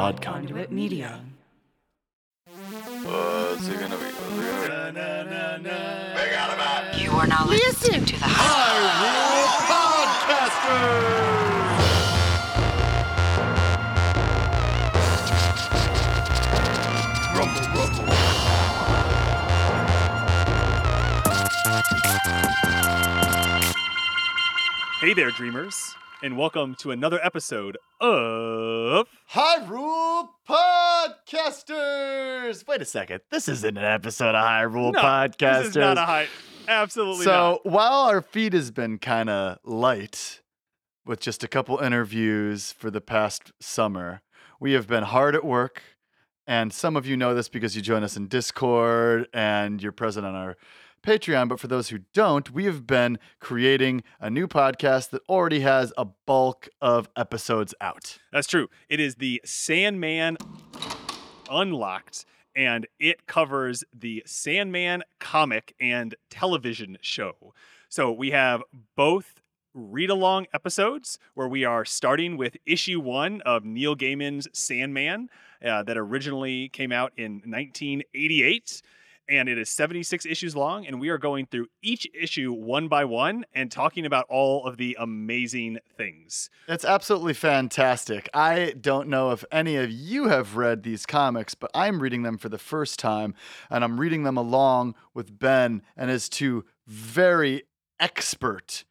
Odd Conduit Media. What's it gonna be? What's it gonna be? You are now listening to the High Hey there, dreamers, and welcome to another episode of. Hyrule Podcasters! Wait a second. This isn't an episode of Hyrule No, Podcasters. This is not a high. Absolutely so not. while our feed has been kind of light with just a couple interviews for the past summer, we have been hard at work. And some of you know this because you join us in Discord and you're present on our Patreon. But for those who don't, we have been creating a new podcast that already has a bulk of episodes out. That's true. It is the Sandman Unlocked, and it covers the Sandman comic and television show. So we have both read along episodes where we are starting with issue one of Neil Gaiman's Sandman uh, that originally came out in 1988. And it is 76 issues long, and we are going through each issue one by one and talking about all of the amazing things. that's absolutely fantastic. I don't know if any of you have read these comics, but I'm reading them for the first time, and I'm reading them along with Ben and his two very expert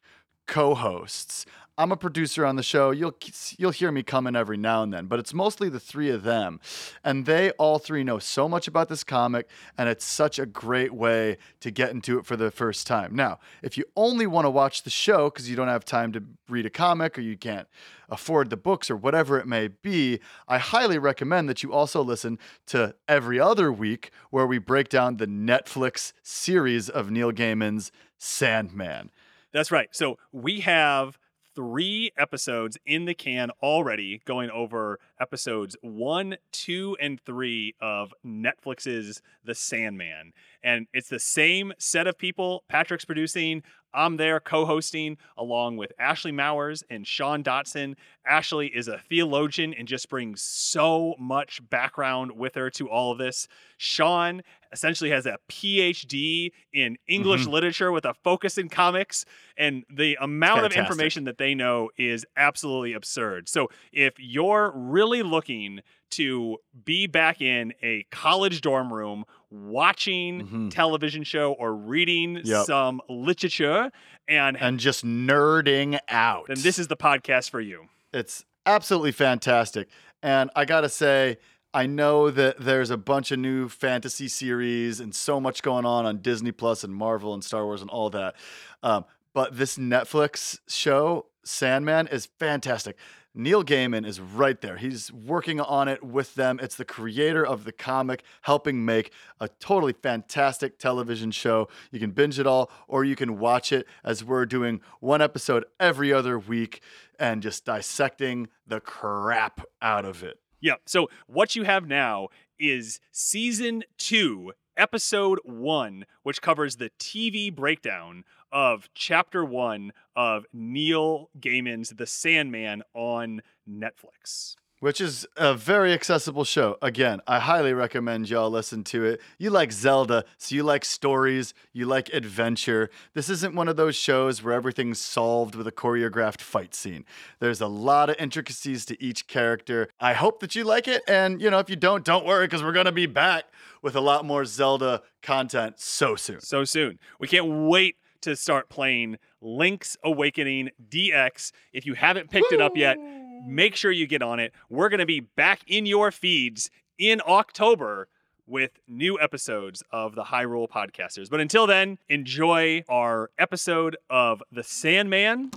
co-hosts. I'm a producer on the show. You'll you'll hear me coming every now and then, but it's mostly the three of them. And they all three know so much about this comic and it's such a great way to get into it for the first time. Now, if you only want to watch the show cuz you don't have time to read a comic or you can't afford the books or whatever it may be, I highly recommend that you also listen to every other week where we break down the Netflix series of Neil Gaiman's Sandman. That's right. So we have three episodes in the can already, going over episodes one, two, and three of Netflix's The Sandman. And it's the same set of people. Patrick's producing. I'm there co hosting along with Ashley Mowers and Sean Dotson. Ashley is a theologian and just brings so much background with her to all of this. Sean essentially has a PhD in English Mhm. literature with a focus in comics, and the amount of information that they know is absolutely absurd. So, if you're really looking to be back in a college dorm room watching Mhm. television show or reading Yep. some literature and, and just nerding out. then this is the podcast for you. it's absolutely fantastic. And I gotta say, I know that there's a bunch of new fantasy series and so much going on on Disney Plus and Marvel and Star Wars and all that. Um, but this Netflix show, Sandman, is fantastic. Neil Gaiman is right there. He's working on it with them. It's the creator of the comic, helping make a totally fantastic television show. You can binge it all, or you can watch it as we're doing one episode every other week and just dissecting the crap out of it. Yeah. So what you have now is season two, episode one, which covers the TV breakdown of chapter one of Neil Gaiman's The Sandman on Netflix. Which is a very accessible show. Again, I highly recommend y'all listen to it. You like Zelda, so you like stories, you like adventure. This isn't one of those shows where everything's solved with a choreographed fight scene. There's a lot of intricacies to each character. I hope that you like it, and you know, if you don't, don't worry, because we're gonna be back with a lot more Zelda content so soon. So soon. We can't wait to start playing Link's Awakening DX. If you haven't picked it up yet, make sure you get on it. We're going to be back in your feeds in October with new episodes of the Hyrule Podcasters. But until then, enjoy our episode of The Sandman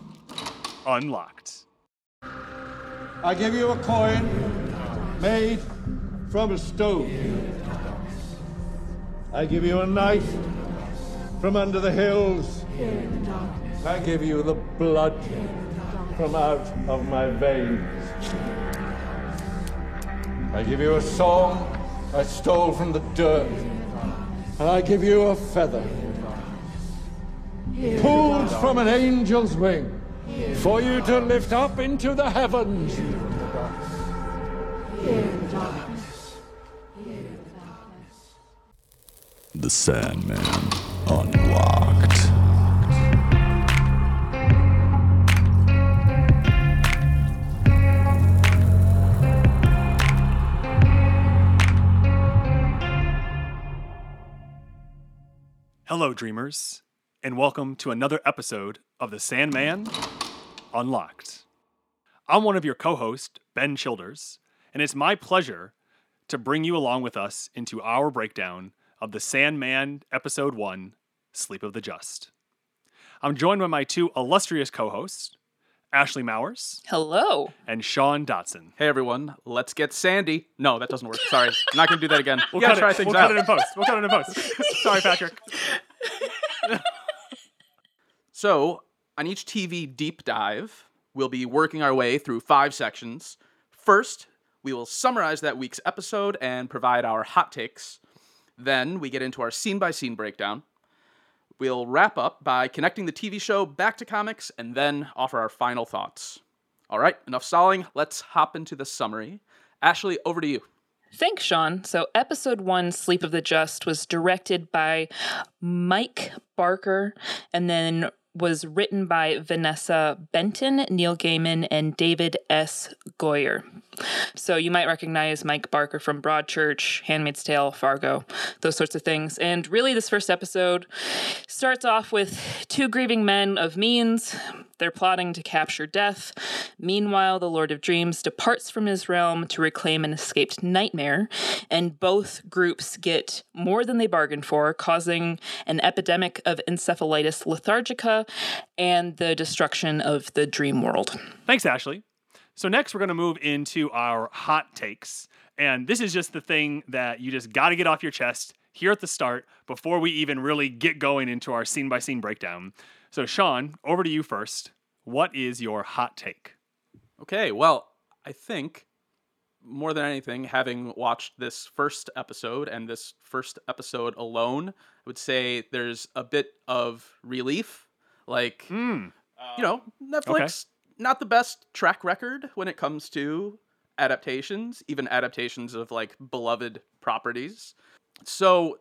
Unlocked. I give you a coin made from a stone. I give you a knife from under the hills. I give you the blood from out of my veins. I give you a song I stole from the dirt. And I give you a feather pulled from an angel's wing for you to lift up into the heavens. The Sandman Unlocked. Hello, dreamers, and welcome to another episode of The Sandman Unlocked. I'm one of your co hosts, Ben Childers, and it's my pleasure to bring you along with us into our breakdown of The Sandman Episode 1 Sleep of the Just. I'm joined by my two illustrious co hosts, Ashley Mowers Hello. and Sean Dotson. Hey everyone, let's get Sandy. No, that doesn't work. Sorry, I'm not gonna do that again. We'll, you cut, try it. things we'll out. cut it in post. We'll cut it in post. Sorry, Patrick. So, on each TV deep dive, we'll be working our way through five sections. First, we will summarize that week's episode and provide our hot takes. Then, we get into our scene by scene breakdown. We'll wrap up by connecting the TV show back to comics and then offer our final thoughts. All right, enough stalling. Let's hop into the summary. Ashley, over to you. Thanks, Sean. So, episode one, Sleep of the Just, was directed by Mike Barker and then was written by Vanessa Benton, Neil Gaiman, and David S. Goyer. So, you might recognize Mike Barker from Broadchurch, Handmaid's Tale, Fargo, those sorts of things. And really, this first episode starts off with two grieving men of means. They're plotting to capture death. Meanwhile, the Lord of Dreams departs from his realm to reclaim an escaped nightmare, and both groups get more than they bargained for, causing an epidemic of encephalitis lethargica and the destruction of the dream world. Thanks, Ashley. So next we're going to move into our hot takes. And this is just the thing that you just got to get off your chest here at the start before we even really get going into our scene by scene breakdown. So Sean, over to you first. What is your hot take? Okay, well, I think more than anything, having watched this first episode and this first episode alone, I would say there's a bit of relief. Like, Hmm. you know, Netflix, not the best track record when it comes to adaptations, even adaptations of like beloved properties. So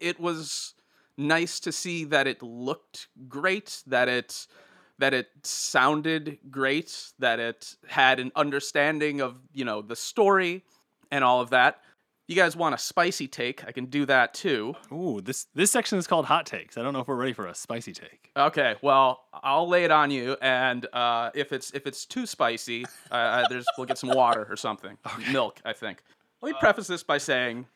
it was nice to see that it looked great, that it that it sounded great, that it had an understanding of, you know, the story and all of that. You guys want a spicy take? I can do that too. Ooh, this this section is called hot takes. I don't know if we're ready for a spicy take. Okay, well, I'll lay it on you, and uh, if it's if it's too spicy, uh, uh, there's we'll get some water or something, milk, I think. Let me preface this by saying,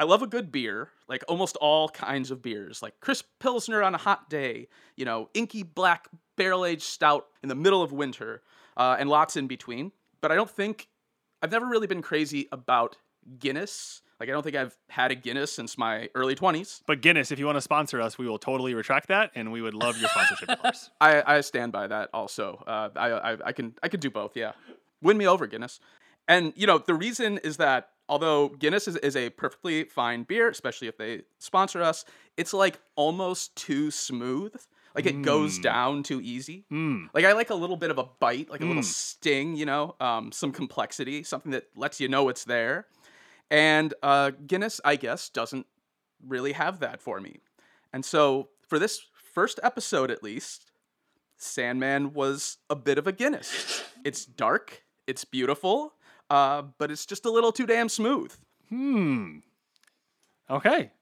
I love a good beer, like almost all kinds of beers, like crisp pilsner on a hot day, you know, inky black barrel aged stout in the middle of winter, uh, and lots in between. But I don't think I've never really been crazy about Guinness. Like I don't think I've had a Guinness since my early twenties. But Guinness, if you want to sponsor us, we will totally retract that, and we would love your sponsorship. I, I stand by that also. Uh, I, I I can I could do both. Yeah, win me over Guinness. And you know the reason is that although Guinness is, is a perfectly fine beer, especially if they sponsor us, it's like almost too smooth. Like it goes down too easy. Mm. Like I like a little bit of a bite, like a little Mm. sting, you know, um, some complexity, something that lets you know it's there. And uh, Guinness, I guess, doesn't really have that for me. And so for this first episode, at least, Sandman was a bit of a Guinness. It's dark, it's beautiful, uh, but it's just a little too damn smooth. Hmm. Okay.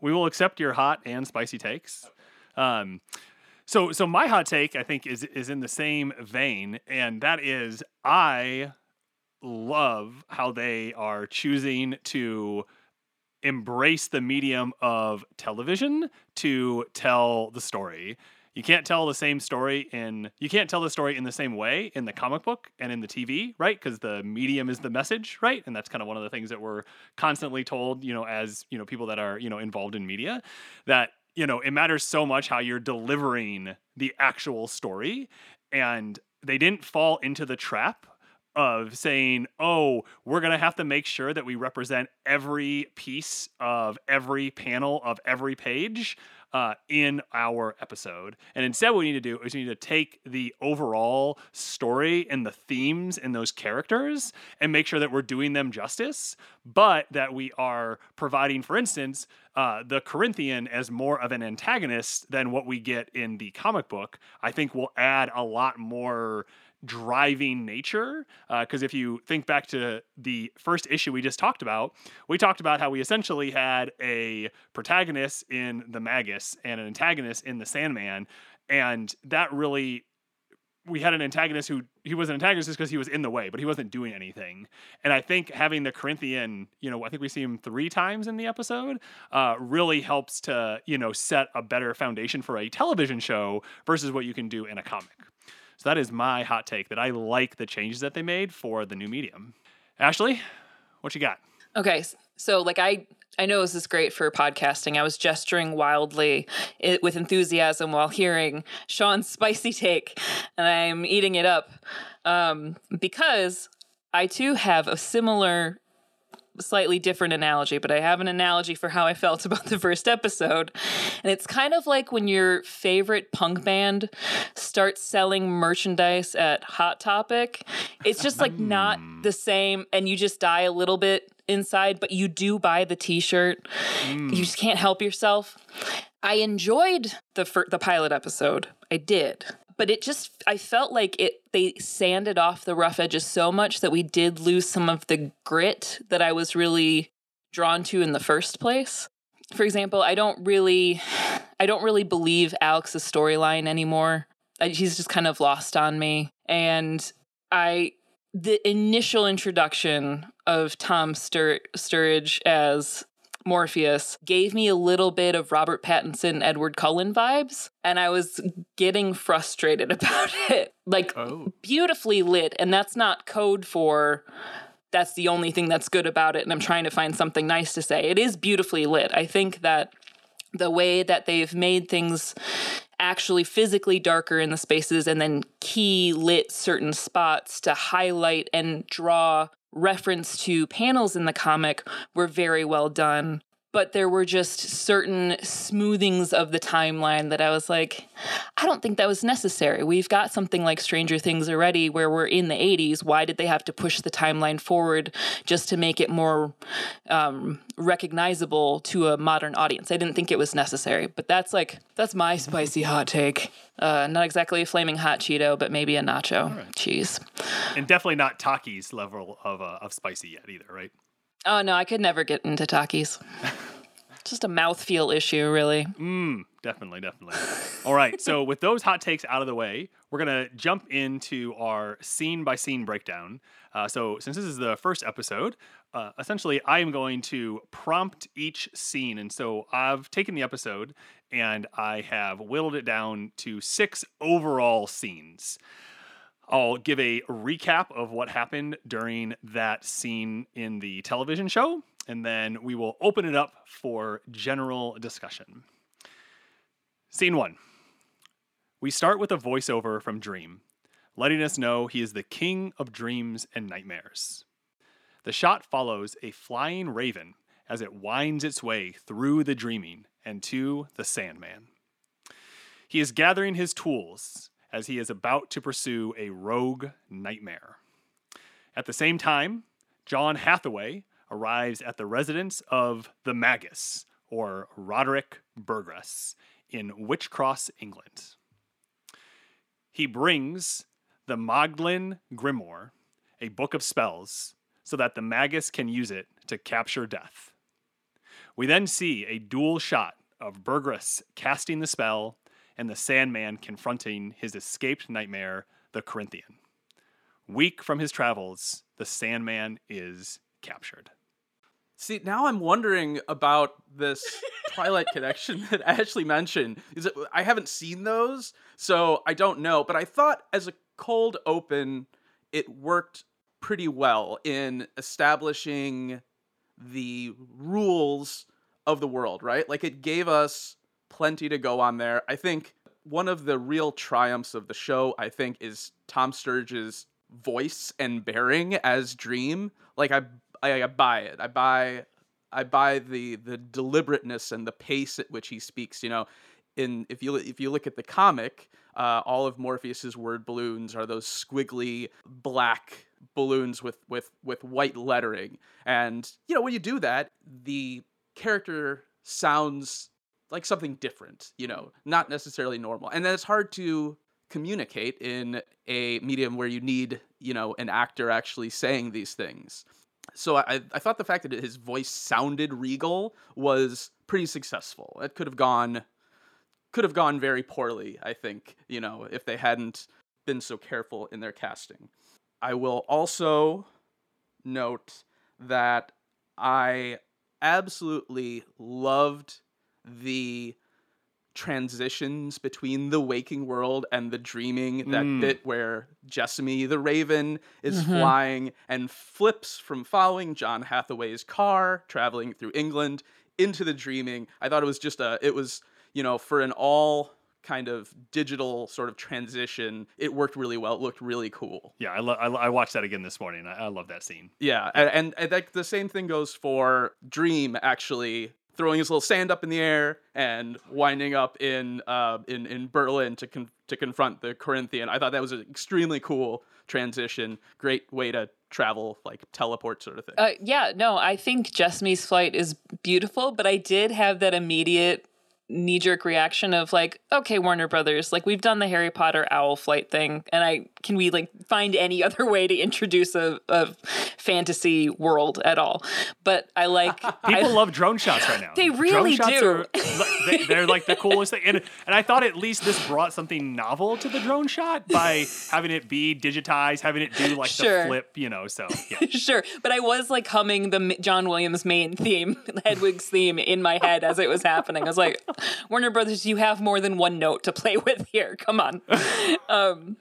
We will accept your hot and spicy takes. Um, so so my hot take I think is is in the same vein, and that is I love how they are choosing to embrace the medium of television to tell the story. You can't tell the same story in you can't tell the story in the same way in the comic book and in the TV, right? Because the medium is the message, right? And that's kind of one of the things that we're constantly told, you know, as you know, people that are you know involved in media, that you know it matters so much how you're delivering the actual story, and they didn't fall into the trap of saying, oh, we're going to have to make sure that we represent every piece of every panel of every page. uh, in our episode. And instead, what we need to do is we need to take the overall story and the themes and those characters and make sure that we're doing them justice, but that we are providing, for instance, uh, the Corinthian as more of an antagonist than what we get in the comic book. I think will add a lot more driving nature. Because if you think back to the first issue we just talked about, we talked about how we essentially had a protagonist in the Magus and an antagonist in the Sandman. And that really we had an antagonist who he was an antagonist because he was in the way, but he wasn't doing anything. And I think having the Corinthian, you know, I think we see him three times in the episode, uh, really helps to you know set a better foundation for a television show versus what you can do in a comic. So that is my hot take that I like the changes that they made for the new medium. Ashley, what you got? Okay, so like I I know this is great for podcasting. I was gesturing wildly with enthusiasm while hearing Sean's spicy take, and I'm eating it up um, because I too have a similar, slightly different analogy, but I have an analogy for how I felt about the first episode, and it's kind of like when your favorite punk band starts selling merchandise at Hot Topic. It's just like not hmm. the same, and you just die a little bit inside, but you do buy the T-shirt. You hmm. just can't help yourself. I enjoyed the fir- the pilot episode. I did. But it just I felt like it they sanded off the rough edges so much that we did lose some of the grit that I was really drawn to in the first place. For example, I don't really I don't really believe Alex's storyline anymore. I, he's just kind of lost on me and I the initial introduction of Tom Stur- Sturridge as Morpheus gave me a little bit of Robert Pattinson, Edward Cullen vibes, and I was getting frustrated about it. Like, Oh. beautifully lit, and that's not code for that's the only thing that's good about it, and I'm trying to find something nice to say. It is beautifully lit. I think that the way that they've made things actually physically darker in the spaces and then key lit certain spots to highlight and draw reference to panels in the comic were very well done. But there were just certain smoothings of the timeline that I was like, I don't think that was necessary. We've got something like Stranger Things already where we're in the 80s. Why did they have to push the timeline forward just to make it more um, recognizable to a modern audience? I didn't think it was necessary. But that's like, that's my spicy hot take. Uh, not exactly a flaming hot Cheeto, but maybe a nacho cheese. And definitely not Taki's level of uh, of spicy yet either, right? Oh, no, I could never get into Takis. just a mouthfeel issue, really. Mm, definitely, definitely. All right. So with those hot takes out of the way, we're gonna jump into our scene by scene breakdown. Uh, so since this is the first episode, uh, essentially I am going to prompt each scene, and so I've taken the episode and I have whittled it down to six overall scenes. I'll give a recap of what happened during that scene in the television show, and then we will open it up for general discussion. Scene one. We start with a voiceover from Dream, letting us know he is the king of dreams and nightmares. The shot follows a flying raven as it winds its way through the dreaming and to the Sandman. He is gathering his tools as he is about to pursue a rogue nightmare. At the same time, John Hathaway arrives at the residence of the Magus, or Roderick Burgess, in Wych Cross, England. He brings the Magdalene Grimoire, a book of spells, so that the Magus can use it to capture death. We then see a dual shot of Burgess casting the spell and the Sandman confronting his escaped nightmare, the Corinthian. Weak from his travels, the Sandman is captured. See, now I'm wondering about this Twilight connection that Ashley mentioned. Is it? I haven't seen those, so I don't know. But I thought as a cold open, it worked pretty well in establishing the rules of the world. Right? Like it gave us plenty to go on there. I think one of the real triumphs of the show, I think, is Tom Sturridge's voice and bearing as Dream. Like I, I, I buy it. I buy I buy the the deliberateness and the pace at which he speaks. You know, in if you if you look at the comic, uh, all of Morpheus's word balloons are those squiggly black balloons with with with white lettering, and you know when you do that, the character sounds like something different. You know, not necessarily normal, and then it's hard to communicate in a medium where you need you know an actor actually saying these things so I, I thought the fact that his voice sounded regal was pretty successful. It could have gone could have gone very poorly, I think, you know, if they hadn't been so careful in their casting. I will also note that I absolutely loved the transitions between the waking world and the dreaming that Mm. bit where Jessamy the Raven is Mhm. flying and flips from following John Hathaway's car traveling through England into the dreaming. I thought it was just a it was, you know, for an all kind of digital sort of transition, it worked really well. It looked really cool. Yeah, I, lo- I, lo- I watched that again this morning. I, I love that scene. Yeah, and, and, and like the same thing goes for Dream actually throwing his little sand up in the air and winding up in uh, in in Berlin to con- to confront the Corinthian. I thought that was an extremely cool transition. Great way to travel, like teleport sort of thing. Uh, yeah, no, I think Jessamy's flight is beautiful, but I did have that immediate knee jerk reaction of like, okay, Warner Brothers, like we've done the Harry Potter owl flight thing, and I can we like find any other way to introduce a, a fantasy world at all? But I like People I, love drone shots right now. They really do. Are, they, they're like the coolest thing, and and I thought at least this brought something novel to the drone shot by having it be digitized, having it do like Sure. the flip, you know. So yeah. sure, but I was like humming the John Williams main theme, Hedwig's theme in my head as it was happening. I was like, Warner Brothers, you have more than one note to play with here. Come on. Um,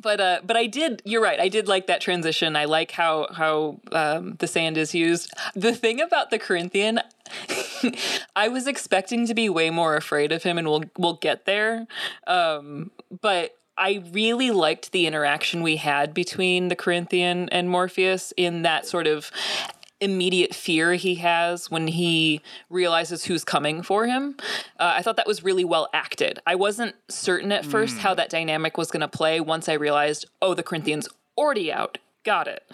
but uh, but I did. You're right. I did like that transition. I like how how um, the sand is used. The thing about the Corinthian. I was expecting to be way more afraid of him, and we'll we'll get there. Um, but I really liked the interaction we had between the Corinthian and Morpheus in that sort of immediate fear he has when he realizes who's coming for him. Uh, I thought that was really well acted. I wasn't certain at first how that dynamic was going to play once I realized, oh, the Corinthian's already out. Got it.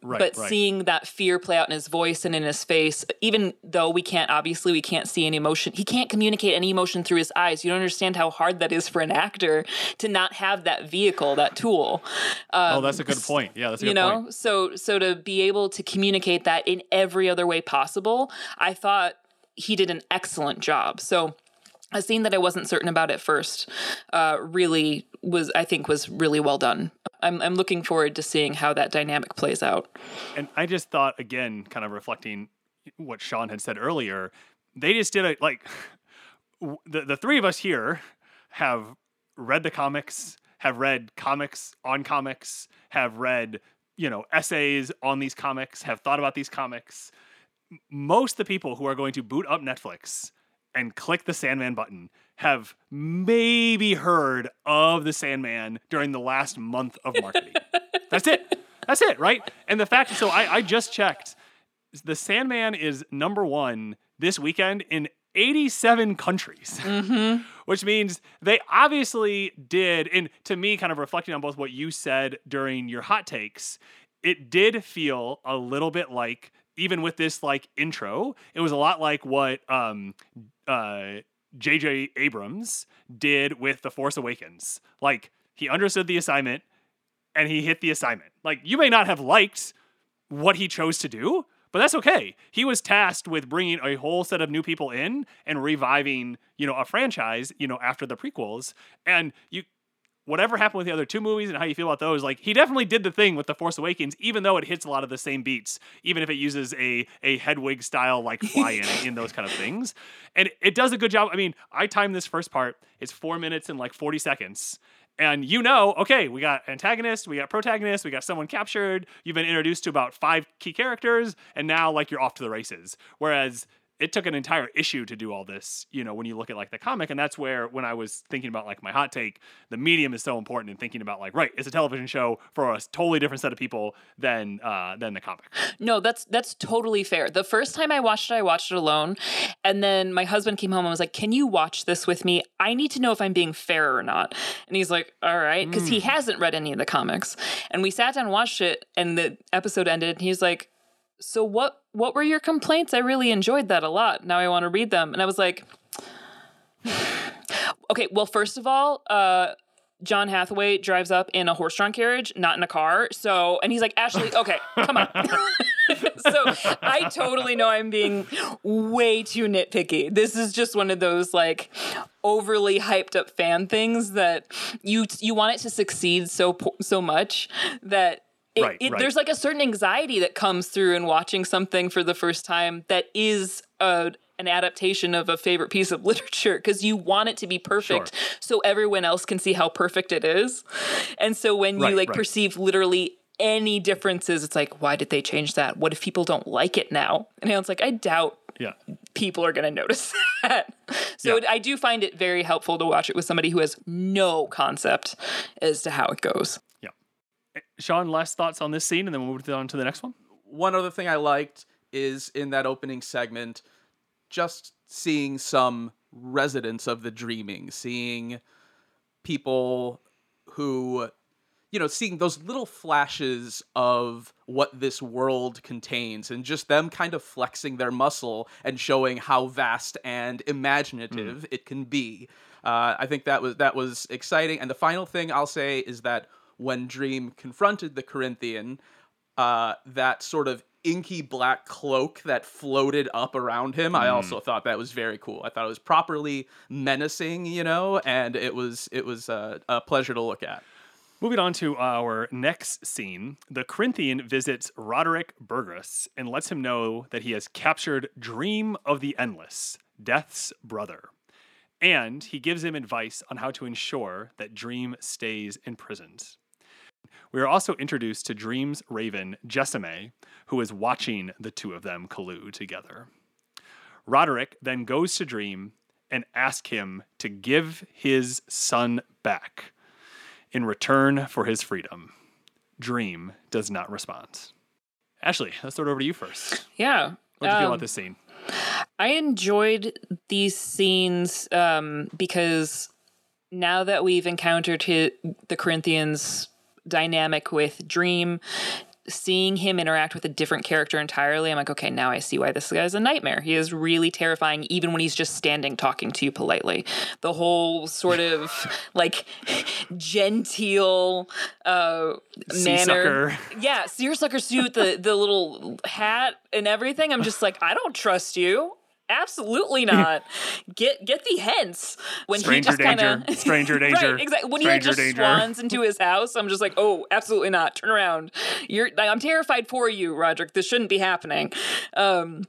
Right, but right. seeing that fear play out in his voice and in his face, even though we can't, obviously, we can't see any emotion, he can't communicate any emotion through his eyes. You don't understand how hard that is for an actor to not have that vehicle, that tool. oh, um, that's a good point. Yeah, that's a good you know point. so so to be able to communicate that in every other way possible i thought he did an excellent job so a scene that i wasn't certain about at first uh, really was i think was really well done I'm, I'm looking forward to seeing how that dynamic plays out And I just thought again, kind of reflecting what Sean had said earlier, they just did a like the the three of us here have read the comics, have read comics on comics, have read you know essays on these comics, have thought about these comics. Most of the people who are going to boot up Netflix and click the Sandman button have maybe heard of the Sandman during the last month of marketing. That's it. That's it, right? And the fact, so I, I just checked. The Sandman is number one this weekend in 87 countries, which means they obviously did. And to me, kind of reflecting on both what you said during your hot takes, it did feel a little bit like, even with this like intro, it was a lot like what um, uh, J.J. Abrams did with The Force Awakens. Like, he understood the assignment and he hit the assignment. Like, you may not have liked what he chose to do, but that's okay. He was tasked with bringing a whole set of new people in and reviving, you know, a franchise, you know, after the prequels. And you, whatever happened with the other two movies and how you feel about those, like he definitely did the thing with the Force Awakens, even though it hits a lot of the same beats, even if it uses a a Hedwig style like fly in in those kind of things. And it does a good job. I mean, I timed this first part. It's four minutes and like forty seconds. And you know, okay, we got antagonist, we got protagonist, we got someone captured. You've been introduced to about five key characters, and now like you're off to the races. Whereas it took an entire issue to do all this, you know, when you look at like the comic. And that's where, when I was thinking about like my hot take, the medium is so important in thinking about like, right, it's a television show for a totally different set of people than uh, than the comic. No, that's that's totally fair. The first time I watched it, I watched it alone, and then my husband came home and was like, "Can you watch this with me? I need to know if I'm being fair or not." And he's like, "All right," because he hasn't read any of the comics. And we sat down and watched it, and the episode ended. And he's like, "So what? What were your complaints? I really enjoyed that a lot. Now I want to read them." And I was like, "Okay, well, first of all, uh." John Hathaway drives up in a horse-drawn carriage, not in a car. So, and he's like, Ashley, okay, come on. so I totally know I'm being way too nitpicky. This is just one of those like overly hyped up fan things that you you want it to succeed so so much that it, Right, it- right. there's like a certain anxiety that comes through in watching something for the first time that is a an adaptation of a favorite piece of literature because you want it to be perfect so everyone else can see how perfect it is. And so when you like right. perceive literally any differences, it's like, why did they change that? What if people don't like it now? And it's like, I doubt Yeah. people are going to notice that. So Yeah. it, I do find it very helpful to watch it with somebody who has no concept as to how it goes. Sean, last thoughts on this scene, and then we'll move on to the next one. one other thing I liked is in that opening segment, just seeing some residents of the dreaming, seeing people who, you know, seeing those little flashes of what this world contains and just them kind of flexing their muscle and showing how vast and imaginative it can be. Uh, I think that was that was exciting. And the final thing I'll say is that when Dream confronted the Corinthian, uh, that sort of inky black cloak that floated up around him. I also thought that was very cool. I thought it was properly menacing, you know, and it was it was uh, a pleasure to look at. Moving on to our next scene, the Corinthian visits Roderick Burgess and lets him know that he has captured Dream of the Endless, Death's brother. And he gives him advice on how to ensure that Dream stays imprisoned. We are also introduced to Dream's raven, Jessamy, who is watching the two of them collude together. Roderick then goes to Dream and asks him to give his son back in return for his freedom. Dream does not respond. Ashley, let's throw it over to you first. Yeah. What do you feel Um, about this scene? I enjoyed these scenes um, because now that we've encountered hi the Corinthians dynamic with Dream, seeing him interact with a different character entirely, I'm like, okay, now I see why this guy's a nightmare. He is really terrifying, even when he's just standing talking to you politely. The whole sort of like genteel uh, manner. Yeah, seersucker suit, the the little hat and everything. I'm just like, I don't trust you. Absolutely not. get get thee hence. When Stranger he just kind of Stranger danger. right, exactly. When he like, just danger. swans into his house, I'm just like, oh, absolutely not. Turn around. You're. I'm terrified for you, Roderick. This shouldn't be happening. Um,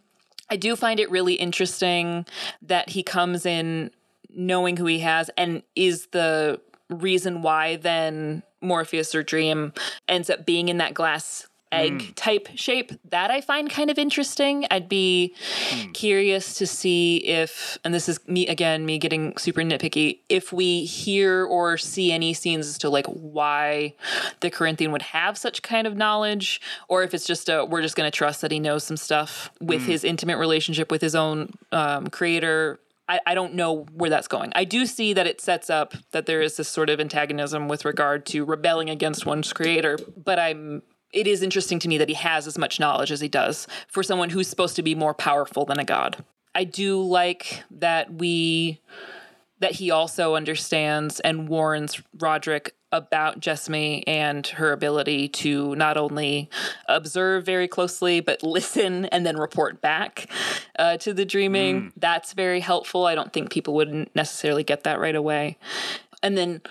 I do find it really interesting that he comes in knowing who he has and is the reason why then Morpheus or Dream ends up being in that glass egg mm. type shape. That I find kind of interesting. I'd be hmm. curious to see if, and this is me again, me getting super nitpicky, if we hear or see any scenes as to like why the Corinthian would have such kind of knowledge, or if it's just a we're just going to trust that he knows some stuff with hmm. his intimate relationship with his own um, creator. I, I don't know where that's going. I do see that it sets up that there is this sort of antagonism with regard to rebelling against one's creator, but I'm it is interesting to me that he has as much knowledge as he does for someone who's supposed to be more powerful than a god. I do like that we that he also understands and warns Roderick about Jessamy and her ability to not only observe very closely, but listen and then report back uh, to the dreaming. That's very helpful. I don't think people would necessarily get that right away. And then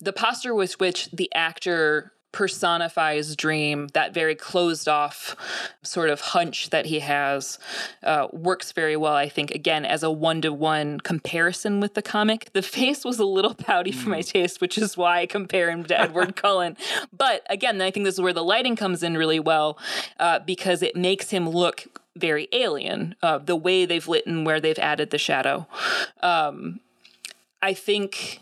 the posture with which the actor personifies dream that very closed off sort of hunch that he has uh, works very well i think again as a one-to-one comparison with the comic the face was a little pouty for my taste which is why i compare him to edward cullen but again i think this is where the lighting comes in really well uh, because it makes him look very alien. Uh, the way they've lit and where they've added the shadow. Um, I think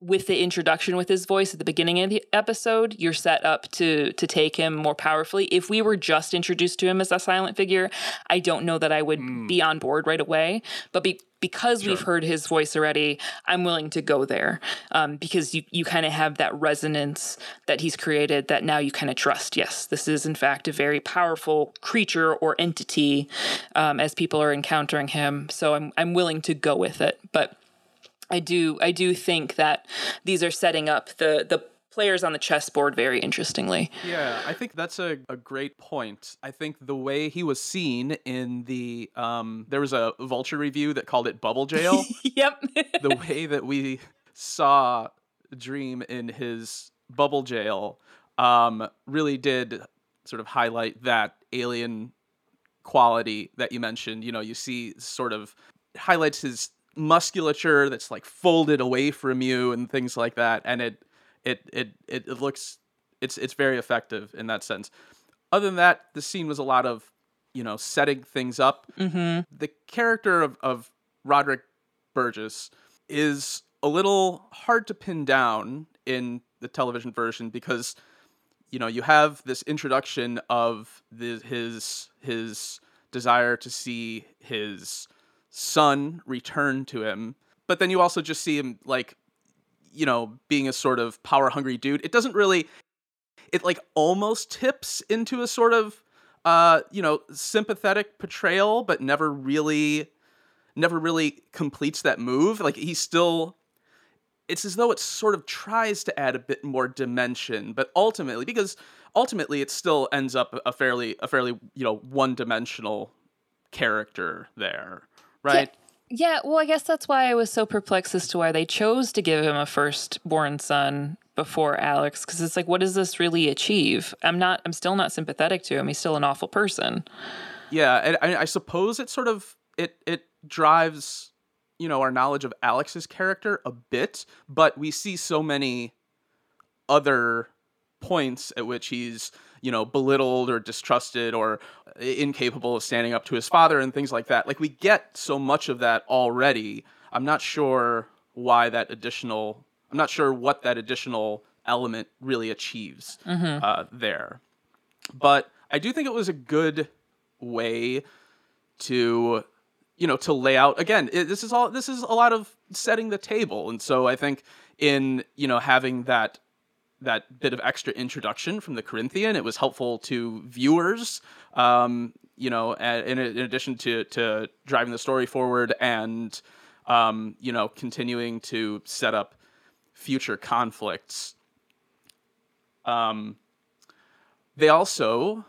with the introduction with his voice at the beginning of the episode, you're set up to to take him more powerfully. If we were just introduced to him as a silent figure, I don't know that I would be on board right away. But be, because we've heard his voice already, I'm willing to go there um, because you you kind of have that resonance that he's created that now you kind of trust. Yes, this is in fact a very powerful creature or entity um, as people are encountering him. So I'm I'm willing to go with it, but. I do I do think that these are setting up the the players on the chessboard very interestingly. Yeah, I think that's a, a great point. I think the way he was seen in the um there was a vulture review that called it bubble jail. yep. the way that we saw Dream in his bubble jail um really did sort of highlight that alien quality that you mentioned. You know, you see sort of highlights his musculature that's like folded away from you and things like that and it it it it, it looks it's it's very effective in that sense other than that the scene was a lot of you know setting things up mm-hmm. the character of, of roderick burgess is a little hard to pin down in the television version because you know you have this introduction of the, his his desire to see his son return to him but then you also just see him like you know being a sort of power hungry dude. It doesn't really it like almost tips into a sort of uh you know sympathetic portrayal but never really never really completes that move. Like he's still it's as though it sort of tries to add a bit more dimension but ultimately because ultimately it still ends up a fairly a fairly you know one dimensional character there right Yeah, well, I guess that's why I was so perplexed as to why they chose to give him a firstborn son before Alex, because it's like, what does this really achieve? I'm not, I'm still not sympathetic to him. He's still an awful person. Yeah, and I, I suppose it sort of it it drives you know our knowledge of Alex's character a bit, but we see so many other points at which he's you know belittled or distrusted or incapable of standing up to his father and things like that. Like we get so much of that already. I'm not sure why that additional. I'm not sure what that additional element really achieves uh, there, but I do think it was a good way to you know to lay out again it, this is all this is a lot of setting the table and so i think in you know having that that bit of extra introduction from the corinthian. It was helpful to viewers um you know in, in addition to to driving the story forward and um you know continuing to set up future conflicts. Um they also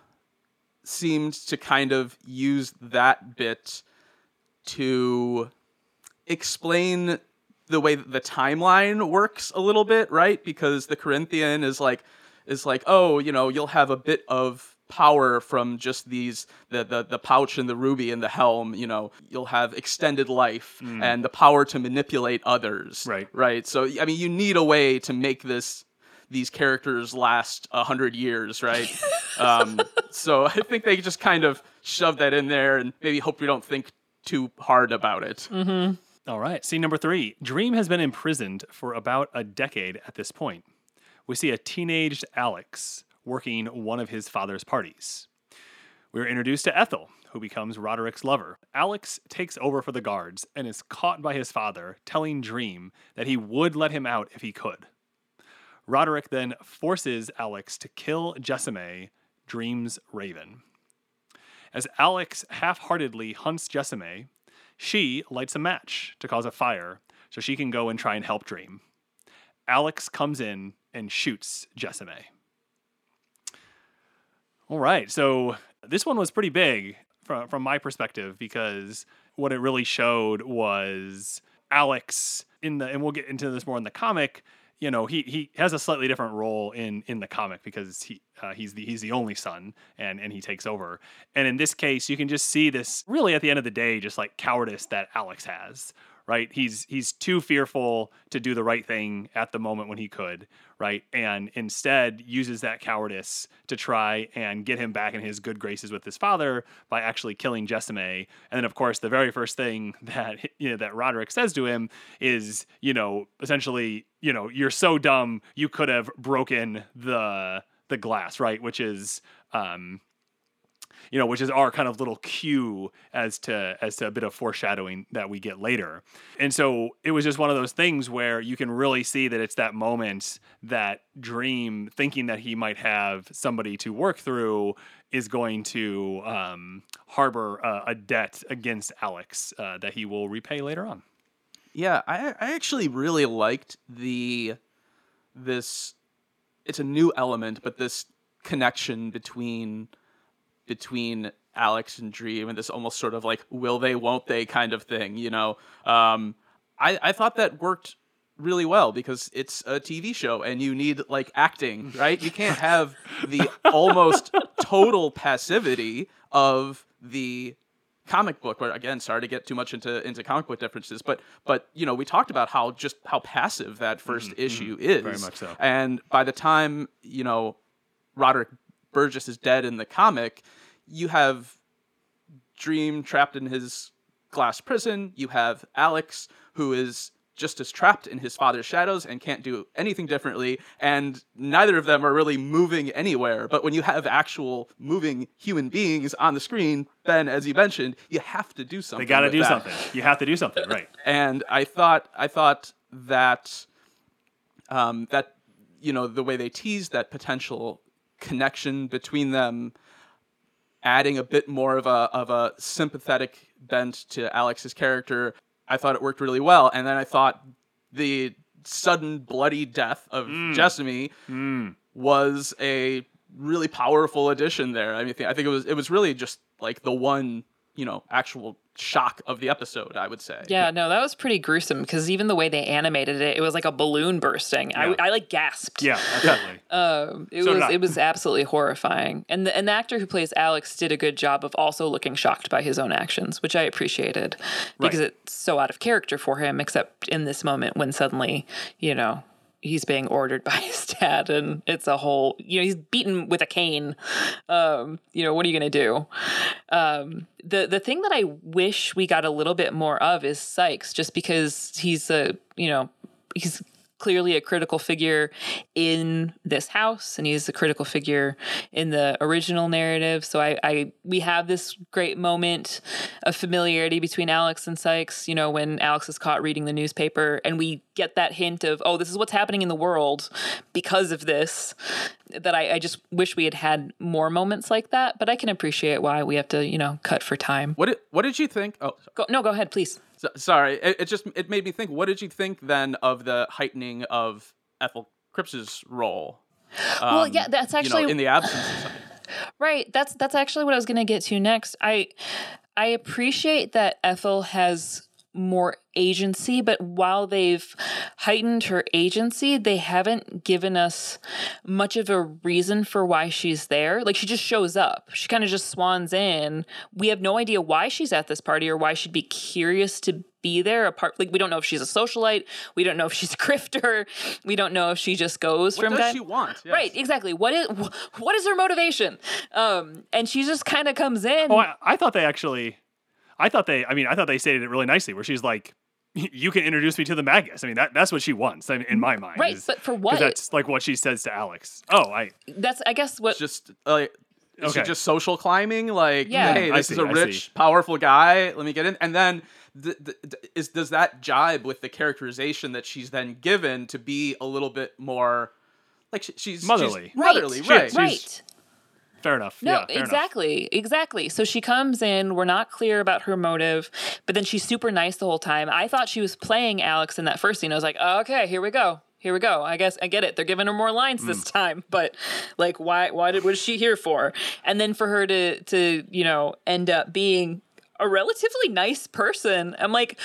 seemed to kind of use that bit to explain the way that the timeline works a little bit, right? Because the Corinthian is like is like, oh, you know, you'll have a bit of power from just these the the, the pouch and the ruby and the helm, you know, you'll have extended life and the power to manipulate others. Right. Right. So I mean you need a way to make this these characters last a hundred years, right? um, so I think they just kind of shove that in there and maybe hope we don't think too hard about it. All right. Scene number three Dream has been imprisoned for about a decade at this point. We see a teenaged Alex working one of his father's parties. We are introduced to Ethel, who becomes Roderick's lover. Alex takes over for the guards and is caught by his father, telling Dream that he would let him out if he could. Roderick then forces Alex to kill Jessamy, Dream's raven. As Alex half heartedly hunts Jessamy, she lights a match to cause a fire so she can go and try and help Dream. Alex comes in and shoots Jessamy. All right, so this one was pretty big from, from my perspective because what it really showed was Alex in the, and we'll get into this more in the comic. You know, he he has a slightly different role in in the comic because he uh, he's the he's the only son and and he takes over. And in this case, you can just see this really at the end of the day, just like cowardice that Alex has, right? He's he's too fearful to do the right thing at the moment when he could, right? And instead uses that cowardice to try and get him back in his good graces with his father by actually killing Jessamy. And then of course the very first thing that you know that Roderick says to him is, you know, essentially, you know, you're so dumb you could have broken the the glass, right? Which is um you know, which is our kind of little cue as to as to a bit of foreshadowing that we get later. And so it was just one of those things where you can really see that it's that moment that Dream thinking that he might have somebody to work through is going to um, harbor a, a debt against Alex uh, that he will repay later on. Yeah, I I actually really liked the this it's a new element, but this connection between between Alex and Dream and this almost sort of like will they won't they kind of thing, you know. Um I I thought that worked really well because it's a TV show and you need like acting, right? You can't have the almost total passivity of the comic book where again sorry to get too much into into comic book differences but but you know we talked about how just how passive that 1st issue is Very much so. and by the time you know roderick burgess is dead in the comic you have dream trapped in his glass prison you have alex who is just as trapped in his father's shadows and can't do anything differently and neither of them are really moving anywhere but when you have actual moving human beings on the screen ben as you mentioned you have to do something They got to do that. something. You have to do something, right? and i thought i thought that um, that you know the way they teased that potential connection between them adding a bit more of a of a sympathetic bent to Alex's character. I thought it worked really well, and then I thought the sudden bloody death of hmm. Jessamy hmm. was a really powerful addition there. I mean, I think it was it was really just like the one you know actual shock of the episode. I would say. Yeah, no, that was pretty gruesome because even the way they animated it, it was like a balloon bursting. Yeah. I, I like gasped. Yeah, absolutely. Um, it So was it was absolutely horrifying, and the, and the actor who plays Alex did a good job of also looking shocked by his own actions, which I appreciated because Right. it's so out of character for him. Except in this moment when suddenly, you know, he's being ordered by his dad, and it's a whole, you know, he's beaten with a cane. Um, you know, what are you gonna do? Um, the the thing that I wish we got a little bit more of is Sykes, just because he's a, you know, he's clearly a critical figure in this house and he's a critical figure in the original narrative. So I, I we have this great moment of familiarity between alex and sykes you know when alex is caught reading the newspaper and we get that hint of oh this is what's happening in the world because of this that I, I just wish we had had more moments like that. But i can appreciate why we have to you know cut for time. What did, what did you think? Oh, go, no go ahead please So, sorry, it, it just it made me think. What did you think then of the heightening of Ethel Cripps's role? well um, yeah that's you know, actually in the absence of something. Right. That's that's actually what I was going to get to next. I I appreciate that Ethel has more agency, but while they've heightened her agency, they haven't given us much of a reason for why she's there. Like she just shows up. She kind of just swans in. We have no idea why she's at this party or why she'd be curious to be there apart like we don't know if she's a socialite we don't know if she's a grifter we don't know if she just goes What from does guy she want? Yes. Right, exactly. What is wh- what is her motivation? Um, and she just kind of comes in. Oh, I, I thought they actually, I thought they, I mean, I thought they stated it really nicely, where she's like, "You can introduce me to the Magus." I mean, that that's what she wants. I mean, in my mind, right, is- but for what? That's like what she says to Alex. Oh, I That's I guess what just like. Is Okay. she just social climbing? Like, Yeah. hey, I this is see, a I rich, see. powerful guy. Let me get in. And then, th- th- th- is does that jibe with the characterization that she's then given to be a little bit more, like she, she's she's Motherly. motherly, She right? is. right. Fair enough. No, yeah, fair enough. exactly, exactly. So she comes in. We're not clear about her motive, but then she's super nice the whole time. I thought she was playing Alex in that first scene. I was like, oh, okay, here we go. Here we go. I guess I get it. They're giving her more lines this Mm. time, but like, why? Why did? What is she here for? And then for her to to you know end up being a relatively nice person. I'm like,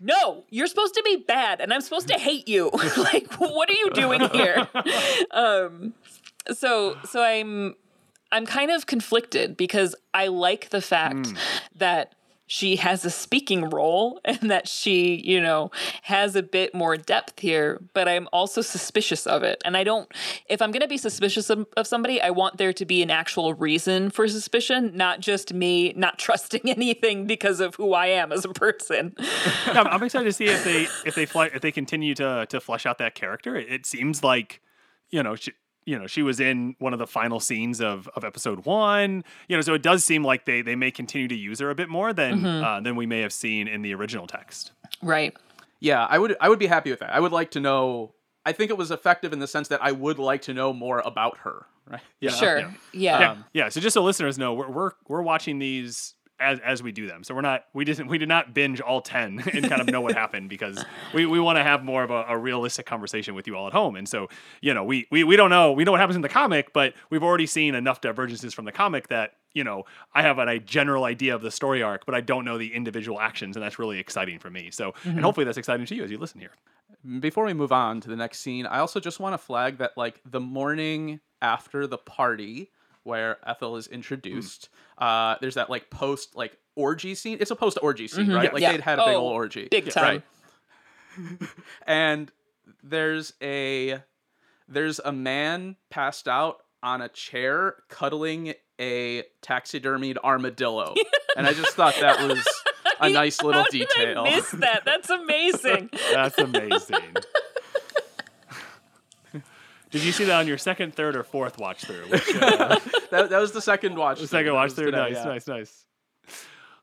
no, you're supposed to be bad, and I'm supposed to hate you. like, what are you doing here? um, so so I'm I'm kind of conflicted because I like the fact hmm. that she has a speaking role and that she, you know, has a bit more depth here, but I'm also suspicious of it. And I don't, if I'm going to be suspicious of, of, somebody, I want there to be an actual reason for suspicion, not just me not trusting anything because of who I am as a person. I'm, I'm excited to see if they if they fly, if they continue to to flesh out that character. It, it seems like you know she, you know she was in one of the final scenes of of episode one. You know so it does seem like they they may continue to use her a bit more than mm-hmm. uh, than we may have seen in the original text. Right. Yeah i would i would be happy with that. I would like to know i think it was effective in the sense that i would like to know more about her right? Yeah. Sure. Yeah. Yeah, yeah. Um, yeah. so just so listeners know we're we're, we're watching these as as we do them. So we're not we didn't we did not binge all ten and kind of know what happened because we, we want to have more of a, a, realistic conversation with you all at home. And so you know we, we we don't know we know what happens in the comic, but we've already seen enough divergences from the comic that you know I have a general idea of the story arc, but I don't know the individual actions, and that's really exciting for me. So mm-hmm. and hopefully that's exciting to you as you listen here. Before we move on to the next scene, I also just want to flag that like the morning after the party where Ethel is introduced. Mm. Uh, there's that like post like orgy scene. It's a post orgy scene, mm-hmm. right? Like yeah. they'd had a big oh, old orgy, big time. Right? and there's a there's a man passed out on a chair cuddling a taxidermied armadillo, and I just thought that was a nice little How detail. Did I miss that. That's amazing. That's amazing. Did you see that on your second, third, or fourth watch through? Which, uh, that, that was the second watch. The second watch through. Nice, yeah. nice, nice.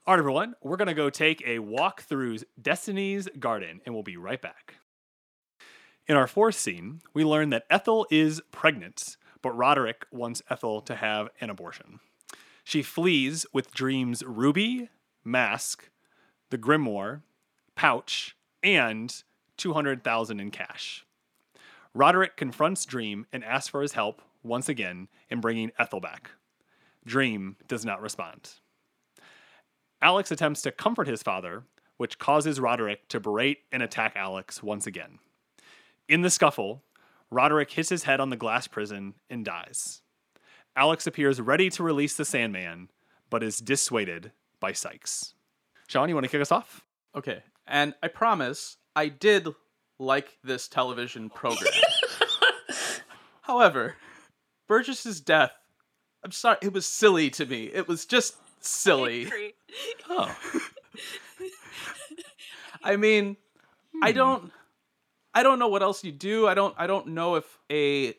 All right, everyone. We're gonna go take a walk through Destiny's Garden, and we'll be right back. In our fourth scene, we learn that Ethel is pregnant, but Roderick wants Ethel to have an abortion. She flees with Dream's ruby, mask, the grimoire, pouch, and 200,000 in cash. Roderick confronts Dream and asks for his help once again in bringing Ethel back. Dream does not respond. Alex attempts to comfort his father, which causes Roderick to berate and attack Alex once again. In the scuffle, Roderick hits his head on the glass prison and dies. Alex appears ready to release the Sandman, but is dissuaded by Sykes. Sean, you want to kick us off? Okay. And I promise I did like this television program. However, Burgess's death, I'm sorry, it was silly to me. It was just silly. I oh. I mean, hmm. I don't I don't know what else you do. I don't I don't know if a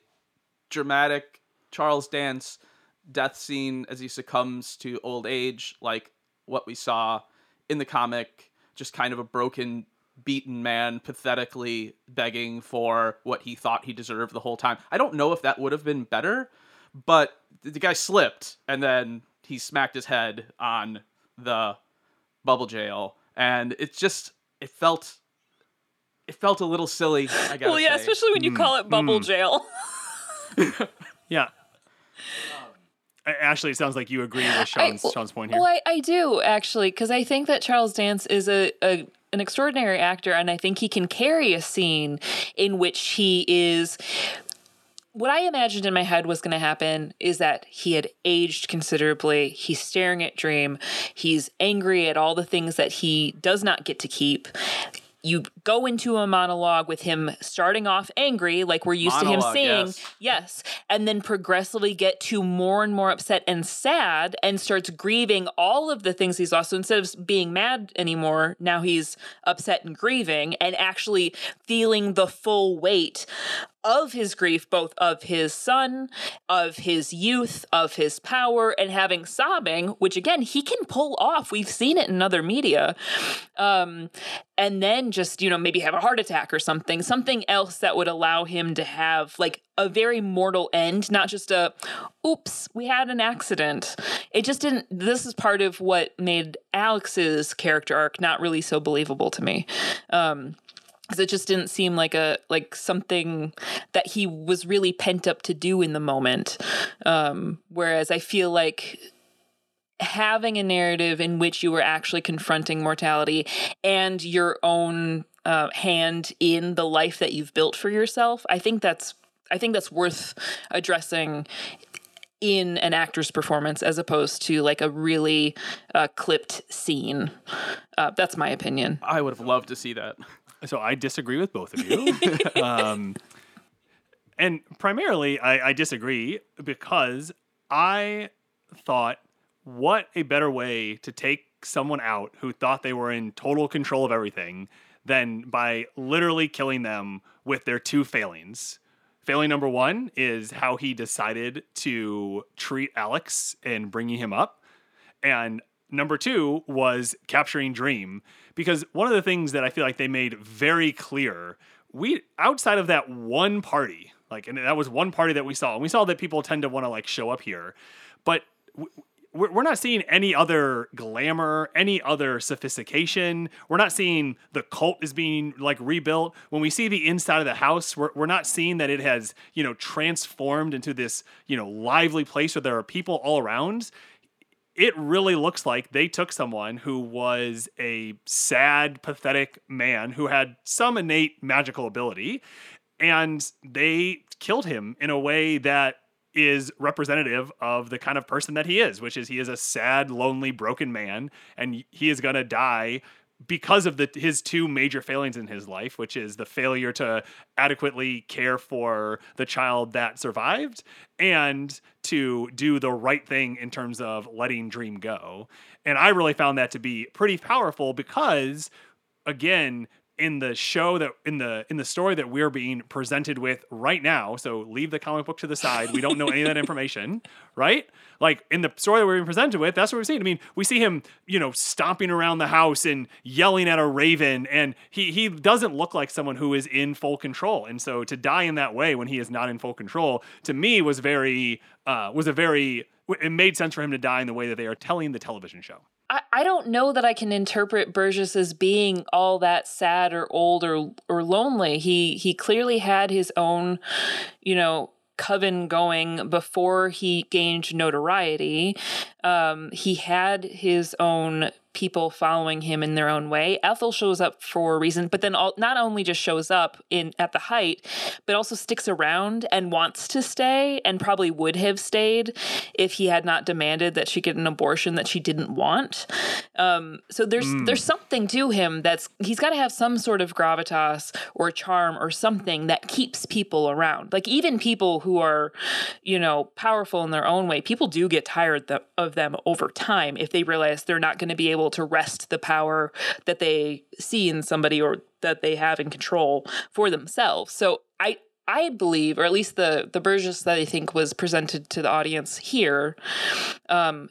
dramatic Charles Dance death scene as he succumbs to old age like what we saw in the comic, just kind of a broken beaten man pathetically begging for what he thought he deserved the whole time. I don't know if that would have been better, but the guy slipped and then he smacked his head on the bubble jail and it just it felt it felt a little silly. I well, yeah, say. especially when you mm. call it bubble mm. jail. yeah. Ashley, it sounds like you agree with Sean's, I, Sean's point here. Well, I, I do actually, because I think that Charles Dance is a, a an extraordinary actor, and I think he can carry a scene in which he is what I imagined in my head was going to happen is that he had aged considerably. He's staring at Dream. He's angry at all the things that he does not get to keep you go into a monologue with him starting off angry, like we're used monologue, to him saying, yes. yes, and then progressively get to more and more upset and sad and starts grieving all of the things he's lost. So instead of being mad anymore, now he's upset and grieving and actually feeling the full weight of his grief, both of his son, of his youth, of his power, and having sobbing, which again, he can pull off. We've seen it in other media. Um, and then just, you know, maybe have a heart attack or something, something else that would allow him to have like a very mortal end, not just a, oops, we had an accident. It just didn't, this is part of what made Alex's character arc not really so believable to me. Um, because it just didn't seem like a like something that he was really pent up to do in the moment um, whereas i feel like having a narrative in which you were actually confronting mortality and your own uh, hand in the life that you've built for yourself i think that's i think that's worth addressing in an actor's performance as opposed to like a really uh, clipped scene. Uh, that's my opinion. I would have loved to see that. So I disagree with both of you. um, and primarily, I, I disagree because I thought, what a better way to take someone out who thought they were in total control of everything than by literally killing them with their two failings. Failing number one is how he decided to treat Alex and bringing him up. And number two was capturing Dream. Because one of the things that I feel like they made very clear, we outside of that one party, like, and that was one party that we saw, and we saw that people tend to want to like show up here, but we're not seeing any other glamour, any other sophistication. We're not seeing the cult is being like rebuilt. When we see the inside of the house, we're, we're not seeing that it has, you know, transformed into this, you know, lively place where there are people all around. It really looks like they took someone who was a sad, pathetic man who had some innate magical ability and they killed him in a way that is representative of the kind of person that he is, which is he is a sad, lonely, broken man, and he is gonna die because of the his two major failings in his life, which is the failure to adequately care for the child that survived and to do the right thing in terms of letting Dream go. And I really found that to be pretty powerful because again, in the show that in the in the story that we're being presented with right now so leave the comic book to the side. We don't know any of that information right? Like in the story that we're being presented with that's what we're seeing i mean we see him you know stomping around the house and yelling at a raven and he he doesn't look like someone who is in full control. And so to die in that way when he is not in full control to me was very uh was a very it made sense for him to die in the way that they are telling the television show I, I don't know that I can interpret Burgess as being all that sad or old or or lonely. He he clearly had his own, you know, coven going before he gained notoriety. Um, he had his own people following him in their own way. Ethel shows up for a reason, but then all, not only just shows up in at the height, but also sticks around and wants to stay and probably would have stayed if he had not demanded that she get an abortion that she didn't want. Um, so there's there's something to him that's he's got to have some sort of gravitas or charm or something that keeps people around. Like even people who are, you know, powerful in their own way, people do get tired th- of them over time if they realize they're not going to be able to wrest the power that they see in somebody or that they have in control for themselves. So I I believe, or at least the the Burgess that I think was presented to the audience here, um,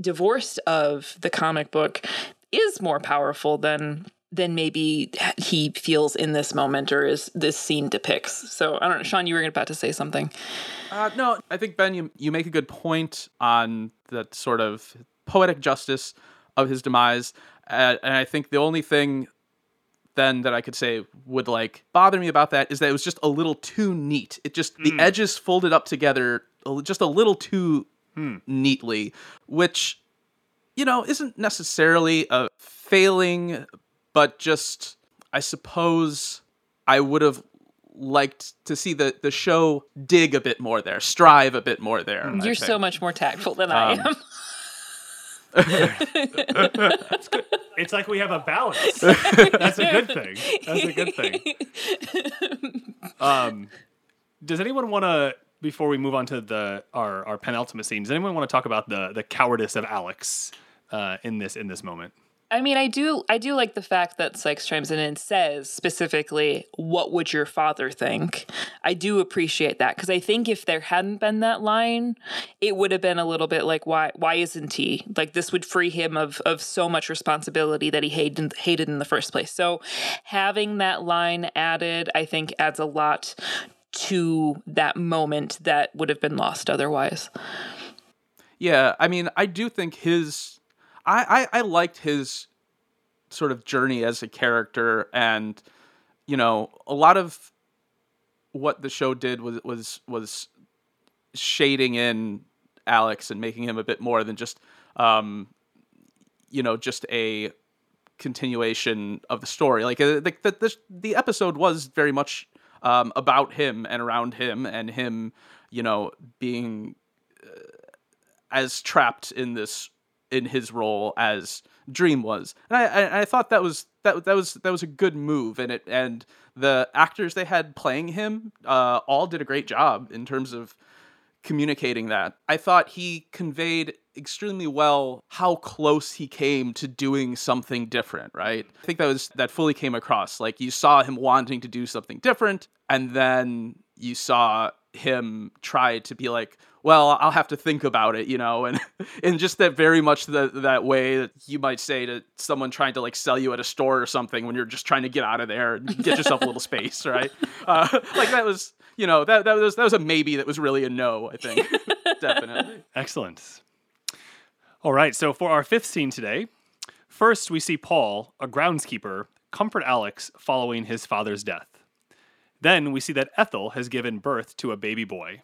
divorced of the comic book, is more powerful than than maybe he feels in this moment or is this scene depicts. So I don't know, Sean, you were about to say something. Uh, no, I think Ben, you you make a good point on that sort of poetic justice of his demise, uh, and I think the only thing then that I could say would like bother me about that is that it was just a little too neat. It just the edges folded up together just a little too neatly, which you know isn't necessarily a failing, but just I suppose I would have liked to see the the show dig a bit more there, strive a bit more there. You're so much more tactful than I Um, am. It's like we have a balance. That's a good thing. That's a good thing. Um, does anyone want to, before we move on to the our our penultimate scene, does anyone want to talk about the the cowardice of Alex uh, in this in this moment? I mean, I do I do like the fact that Sykes chimes in and says specifically, "What would your father think?" I do appreciate that because I think if there hadn't been that line, it would have been a little bit like, "Why? Why isn't he?" Like this would free him of of so much responsibility that he hated hated in the first place. So, having that line added, I think, adds a lot to that moment that would have been lost otherwise. Yeah, I mean, I do think his, I, I, I liked his sort of journey as a character, and you know, a lot of what the show did was was was shading in Alex and making him a bit more than just, um, you know, just a continuation of the story. Like uh, the the the, the episode was very much um, about him and around him and him, you know, being uh, as trapped in this in his role as Dream was, and I, I I thought that was that that was that was a good move, and it and the actors they had playing him uh, all did a great job in terms of communicating that. I thought he conveyed extremely well how close he came to doing something different, right? I think that was that fully came across. Like you saw him wanting to do something different and then you saw him try to be like, well, I'll have to think about it, you know, and in just that very much the, that way that you might say to someone trying to like sell you at a store or something when you're just trying to get out of there and get yourself a little space, right? Uh, like that was, you know, that that was that was a maybe that was really a no, I think, definitely. Excellent. All right, so for our fifth scene today, first we see Paul, a groundskeeper, comfort Alex following his father's death. Then we see that Ethel has given birth to a baby boy.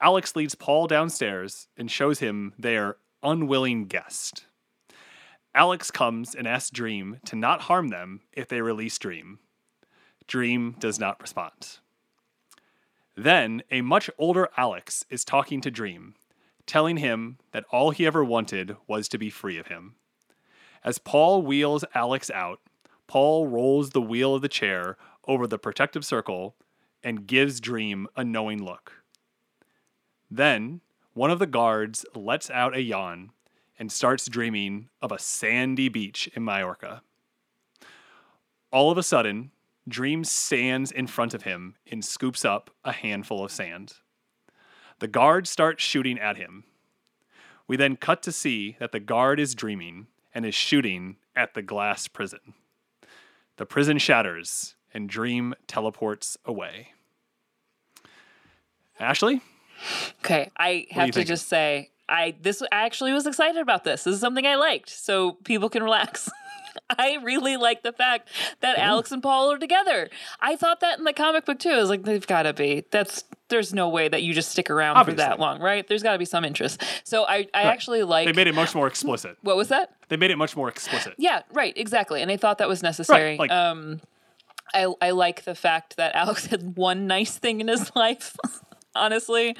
Alex leads Paul downstairs and shows him their unwilling guest. Alex comes and asks Dream to not harm them if they release Dream. Dream does not respond. Then a much older Alex is talking to Dream, telling him that all he ever wanted was to be free of him. As Paul wheels Alex out, Paul rolls the wheel of the chair over the protective circle and gives Dream a knowing look. Then one of the guards lets out a yawn and starts dreaming of a sandy beach in Majorca. All of a sudden, Dream stands in front of him and scoops up a handful of sand. The guard starts shooting at him. We then cut to see that the guard is dreaming and is shooting at the glass prison. The prison shatters and Dream teleports away. Ashley? Okay, I have to just say, I this I actually was excited about this. This is something I liked, so people can relax. I really like the fact that Alex and Paul are together. I thought that in the comic book too. I was like, they've got to be. That's there's no way that you just stick around for that long, right? There's got to be some interest. So I, I actually like. They made it much more explicit. what was that? They made it much more explicit. Yeah, right, exactly. And I thought that was necessary. like- um, I I like the fact that Alex had one nice thing in his life. Honestly,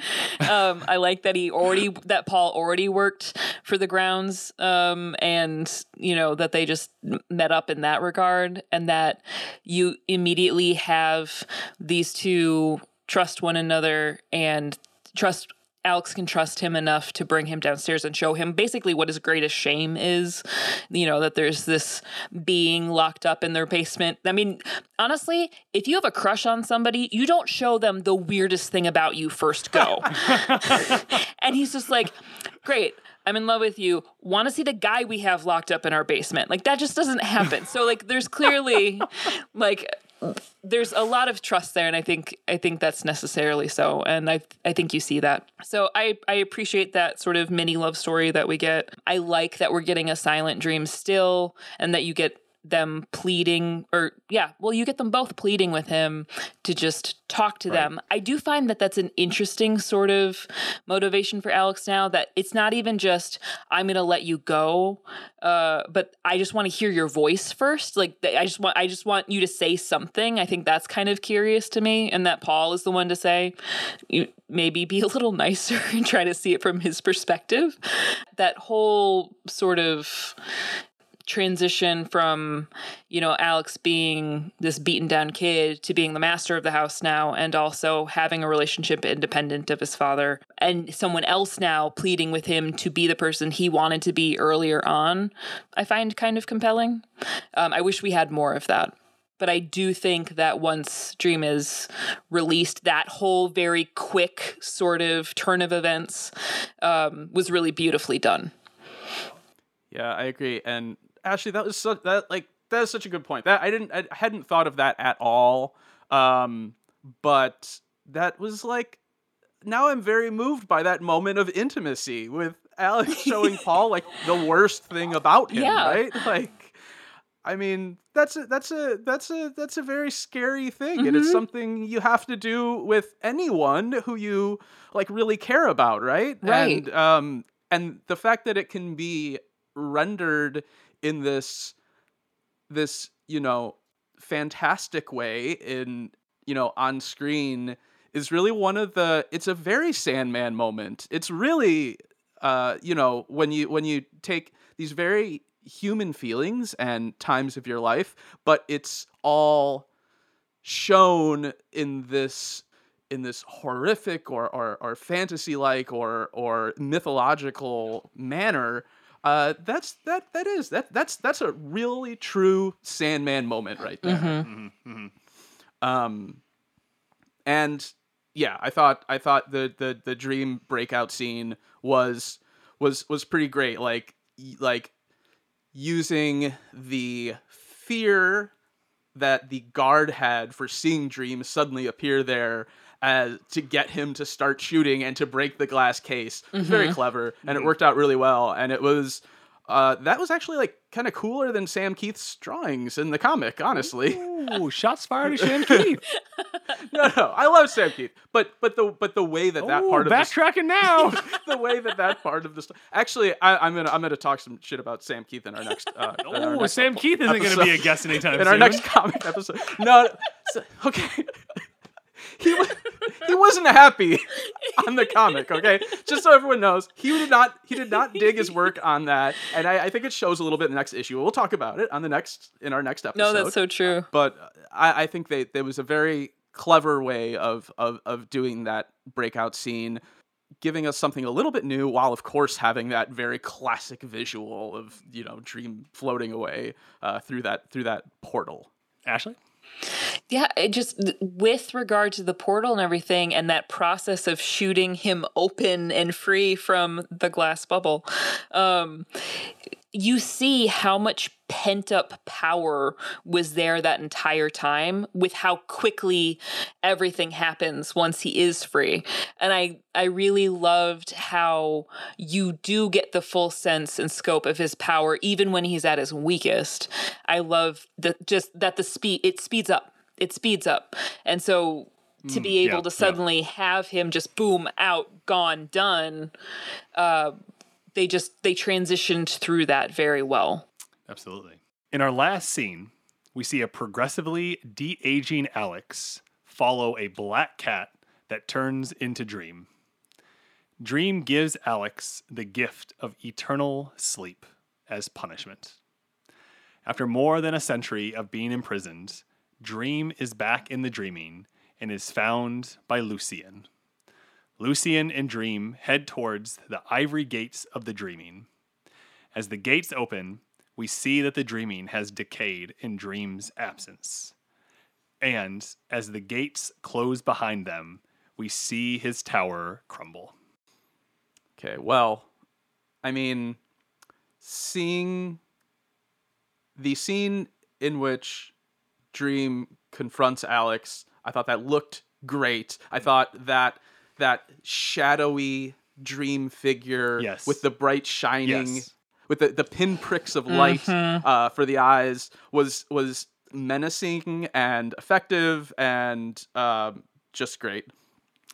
um, I like that he already that Paul already worked for the grounds, um, and you know that they just met up in that regard, and that you immediately have these two trust one another and trust Alex can trust him enough to bring him downstairs and show him basically what his greatest shame is. You know, that there's this being locked up in their basement. I mean, honestly, if you have a crush on somebody, you don't show them the weirdest thing about you first go. and he's just like, great. I'm in love with you. Want to see the guy we have locked up in our basement? Like that just doesn't happen. So like, there's clearly like there's a lot of trust there and i think i think that's necessarily so and i i think you see that. So i i appreciate that sort of mini love story that we get. I like that we're getting a silent dream still and that you get them pleading or yeah well you get them both pleading with him to just talk to them. I do find that that's an interesting sort of motivation for alex now that it's not even just i'm gonna let you go uh, but i just want to hear your voice first. Like i just want i just want you to say something. I think that's kind of curious to me and that paul is the one to say you maybe be a little nicer and try to see it from his perspective. That whole sort of transition from you know Alex being this beaten down kid to being the master of the house now and also having a relationship independent of his father and someone else now pleading with him to be the person he wanted to be earlier on I find kind of compelling um, I wish we had more of that but I do think that once Dream is released, that whole very quick sort of turn of events um, was really beautifully done. Yeah, I agree. And Ashley, that was so that like that is such a good point. That I didn't I hadn't thought of that at all. Um, but that was like now I'm very moved by that moment of intimacy with Alex showing Paul like the worst thing about him, Yeah. right? Like I mean, that's a that's a that's a that's a very scary thing, and it's Mhm. something you have to do with anyone who you like really care about, right? Right. And um and the fact that it can be rendered in this this, you know, fantastic way in, you know, on screen is really one of the it's a very Sandman moment. It's really uh you know when you when you take these very human feelings and times of your life, but it's all shown in this in this horrific or or, or fantasy like or or mythological manner uh that's that that is that that's that's a really true sandman moment right there. Mm-hmm. um and yeah i thought i thought the the the dream breakout scene was was was pretty great. Like like using the fear that the guard had for seeing dreams suddenly appear there to get him to start shooting and to break the glass case was very clever and it worked out really well and it was uh, that was actually like kind of cooler than Sam Kieth's drawings in the comic, honestly. Ooh, shots fired at Sam Kieth. no, no, I love Sam Kieth, but but the but the way that that Ooh, part of the, backtracking now. the way that that part of the story. Actually, I, I'm gonna I'm gonna talk some shit about Sam Kieth in our next. Uh, our Oh, next Sam Kieth isn't going to be a guest anytime in soon. our next comic episode. No, okay. He wa- he wasn't happy on the comic. Okay, just so everyone knows, he did not he did not dig his work on that, and I, I think it shows a little bit in the next issue. We'll talk about it on the next in our next episode. No, that's so true. But I, I think they there was a very clever way of, of of doing that breakout scene, giving us something a little bit new, while of course having that very classic visual of you know Dream floating away uh, through that through that portal. Ashley? Yeah, it just with regard to the portal and everything, and that process of shooting him open and free from the glass bubble, um, you see how much pent up power was there that entire time with how quickly everything happens once he is free. And i i really loved how you do get the full sense and scope of his power even when he's at his weakest. I love that just that the speed it speeds up. It speeds up. And so to be able yeah, to yeah. suddenly have him just boom out gone done uh they just they transitioned through that very well Absolutely. In our last scene, we see a progressively de aging Alex follow a black cat that turns into Dream. Dream gives Alex the gift of eternal sleep as punishment. After more than a century of being imprisoned, Dream is back in the dreaming and is found by Lucienne. Lucienne and Dream head towards the ivory gates of the dreaming. As the gates open, we see that the dreaming has decayed in Dream's absence. And as the gates close behind them, we see his tower crumble. Okay, well, I mean, seeing the scene in which Dream confronts Alex, I thought that looked great. I thought that that shadowy dream figure Yes. with the bright shining Yes. with the, the pinpricks of light uh, for the eyes was was menacing and effective and um, just great.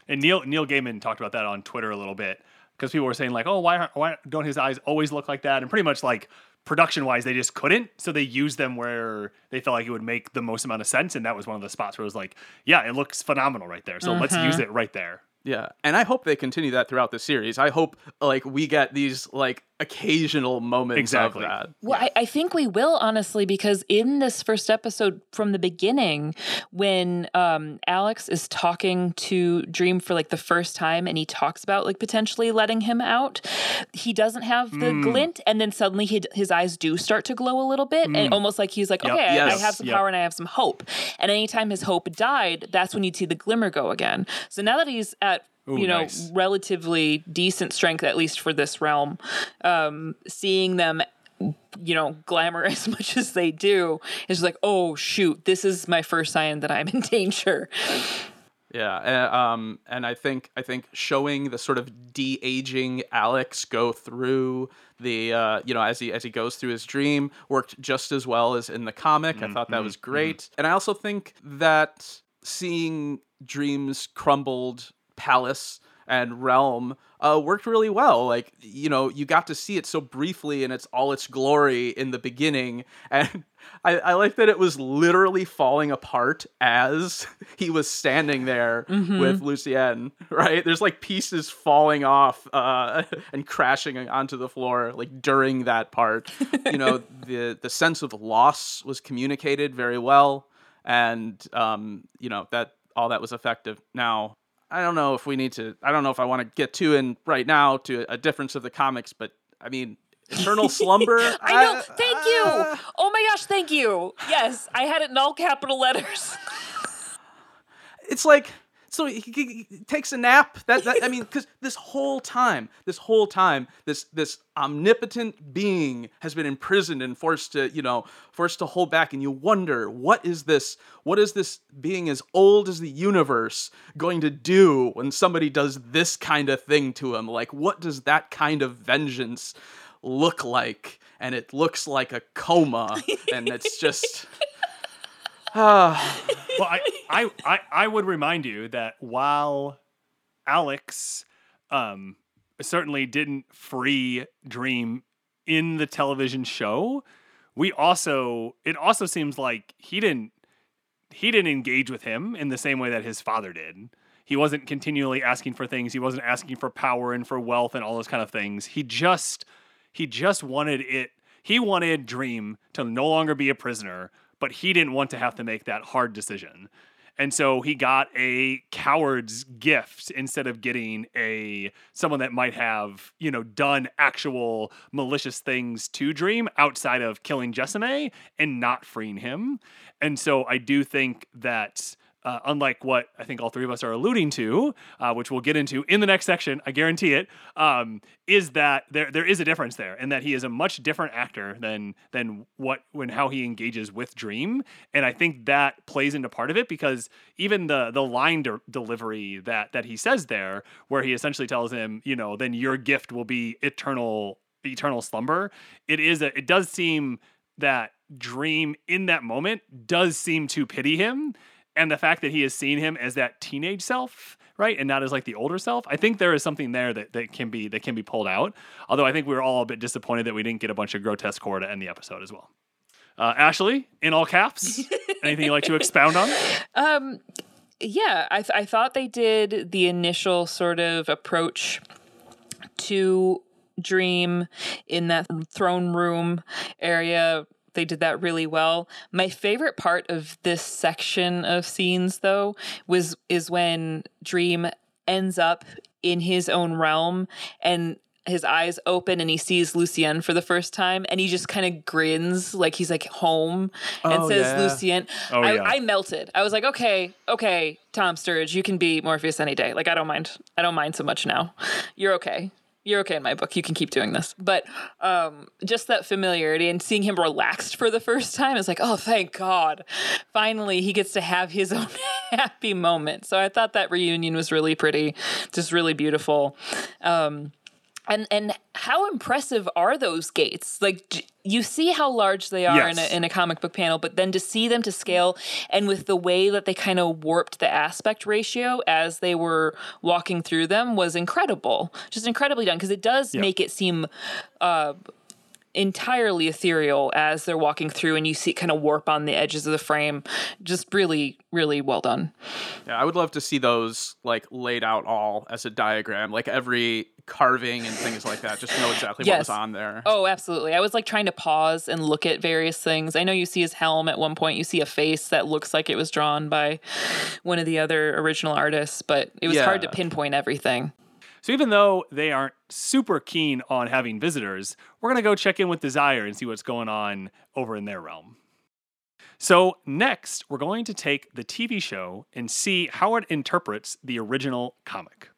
And Neil Neil Gaiman talked about that on Twitter a little bit because people were saying like, "Oh, why why don't his eyes always look like that?" And pretty much like production wise, they just couldn't, so they used them where they felt like it would make the most amount of sense, and that was one of the spots where it was like, "Yeah, it looks phenomenal right there." So let's use it right there. Yeah, and I hope they continue that throughout the series. I hope like we get these like occasional moments Exactly. of that. Well, I, I think we will honestly because in this first episode from the beginning, when um, Alex is talking to Dream for like the first time and he talks about like potentially letting him out, he doesn't have the Hmm. glint, and then suddenly he, his eyes do start to glow a little bit, and almost like he's like, Yep. okay, I- I, Hmm. Have some Yep. power and I have some hope. And anytime his hope died, that's when you'd see the glimmer go again. So now that he's at Ooh, you know nice. relatively decent strength at least for this realm um seeing them you know glamour as much as they do is like oh shoot this is my first sign that i'm in danger Yeah, uh, um, and I think I think showing the sort of de aging Alex go through the uh, you know as he as he goes through his dream worked just as well as in the comic. I thought that was great, and I also think that seeing Dream's crumbled palace and realm uh, worked really well. Like you know, you got to see it so briefly in its all its glory in the beginning, and I, I like that it was literally falling apart as he was standing there with Lucienne. Right? There's like pieces falling off uh, and crashing onto the floor like during that part. you know, the the sense of loss was communicated very well, and um, you know that all that was effective. Now I don't know if we need to. I don't know if I want to get too in right now to a difference of the comics, but I mean, eternal slumber. I know. Thank you. Uh, oh my gosh, thank you. Yes, I had it in all capital letters. It's like so he, he- he takes a nap. That, that I mean, because this whole time, this whole time, this this omnipotent being has been imprisoned and forced to, you know, forced to hold back. And you wonder, what is this? What is this being as old as the universe going to do when somebody does this kind of thing to him? Like, what does that kind of vengeance look like? And it looks like a coma, and it's just. Ah. well, I, I, I, I would remind you that while Alex um, certainly didn't free Dream in the television show, we also it also seems like he didn't he didn't engage with him in the same way that his father did. He wasn't continually asking for things. He wasn't asking for power and for wealth and all those kind of things. He just he just wanted it. He wanted Dream to no longer be a prisoner, but he didn't want to have to make that hard decision. And so he got a coward's gift instead of getting a someone that might have, you know, done actual malicious things to Dream outside of killing Jessamy and not freeing him. And so I do think that uh, unlike what I think all three of us are alluding to, uh, which we'll get into in the next section, I guarantee it, um, is that there there is a difference there, and that he is a much different actor than than what when how he engages with Dream, and I think that plays into part of it because even the the line de- delivery that that he says there, where he essentially tells him, you know, then your gift will be eternal eternal slumber. It is a it does seem that Dream in that moment does seem to pity him and the fact that he has seen him as that teenage self right and not as like the older self i think there is something there that, that can be that can be pulled out although i think we were all a bit disappointed that we didn't get a bunch of grotesque horror to end the episode as well uh, ashley in all caps anything you'd like to expound on Um, yeah, I, th- I thought they did the initial sort of approach to Dream in that throne room area. They did that really well. My favorite part of this section of scenes, though, was is when Dream ends up in his own realm and his eyes open and he sees Lucienne for the first time and he just kind of grins like he's like home and Oh, says yeah. Lucienne. Oh, I, yeah. I melted. I was like, okay, okay, Tom Sturridge, you can be Morpheus any day. Like I don't mind. I don't mind so much now. You're okay. You're okay in my book. You can keep doing this. But um, just that familiarity and seeing him relaxed for the first time is like, oh, thank God. Finally, he gets to have his own happy moment. So I thought that reunion was really pretty, just really beautiful. Um, and and how impressive are those gates? Like you see how large they are in, a, in a comic book panel, but then to see them to scale and with the way that they kind of warped the aspect ratio as they were walking through them was incredible. Just incredibly done because it does make it seem uh, entirely ethereal as they're walking through and you see it kind of warp on the edges of the frame. Just really, really well done. Yeah, I would love to see those like laid out all as a diagram, like every carving and things like that. Just know exactly what was on there. Oh, absolutely. I was like trying to pause and look at various things. I know you see his helm at one point. You see a face that looks like it was drawn by one of the other original artists, but it was hard to pinpoint everything. So even though they aren't super keen on having visitors we're going to go check in with desire and see what's going on over in their realm So, next, we're going to take the TV show and see how it interprets the original comic.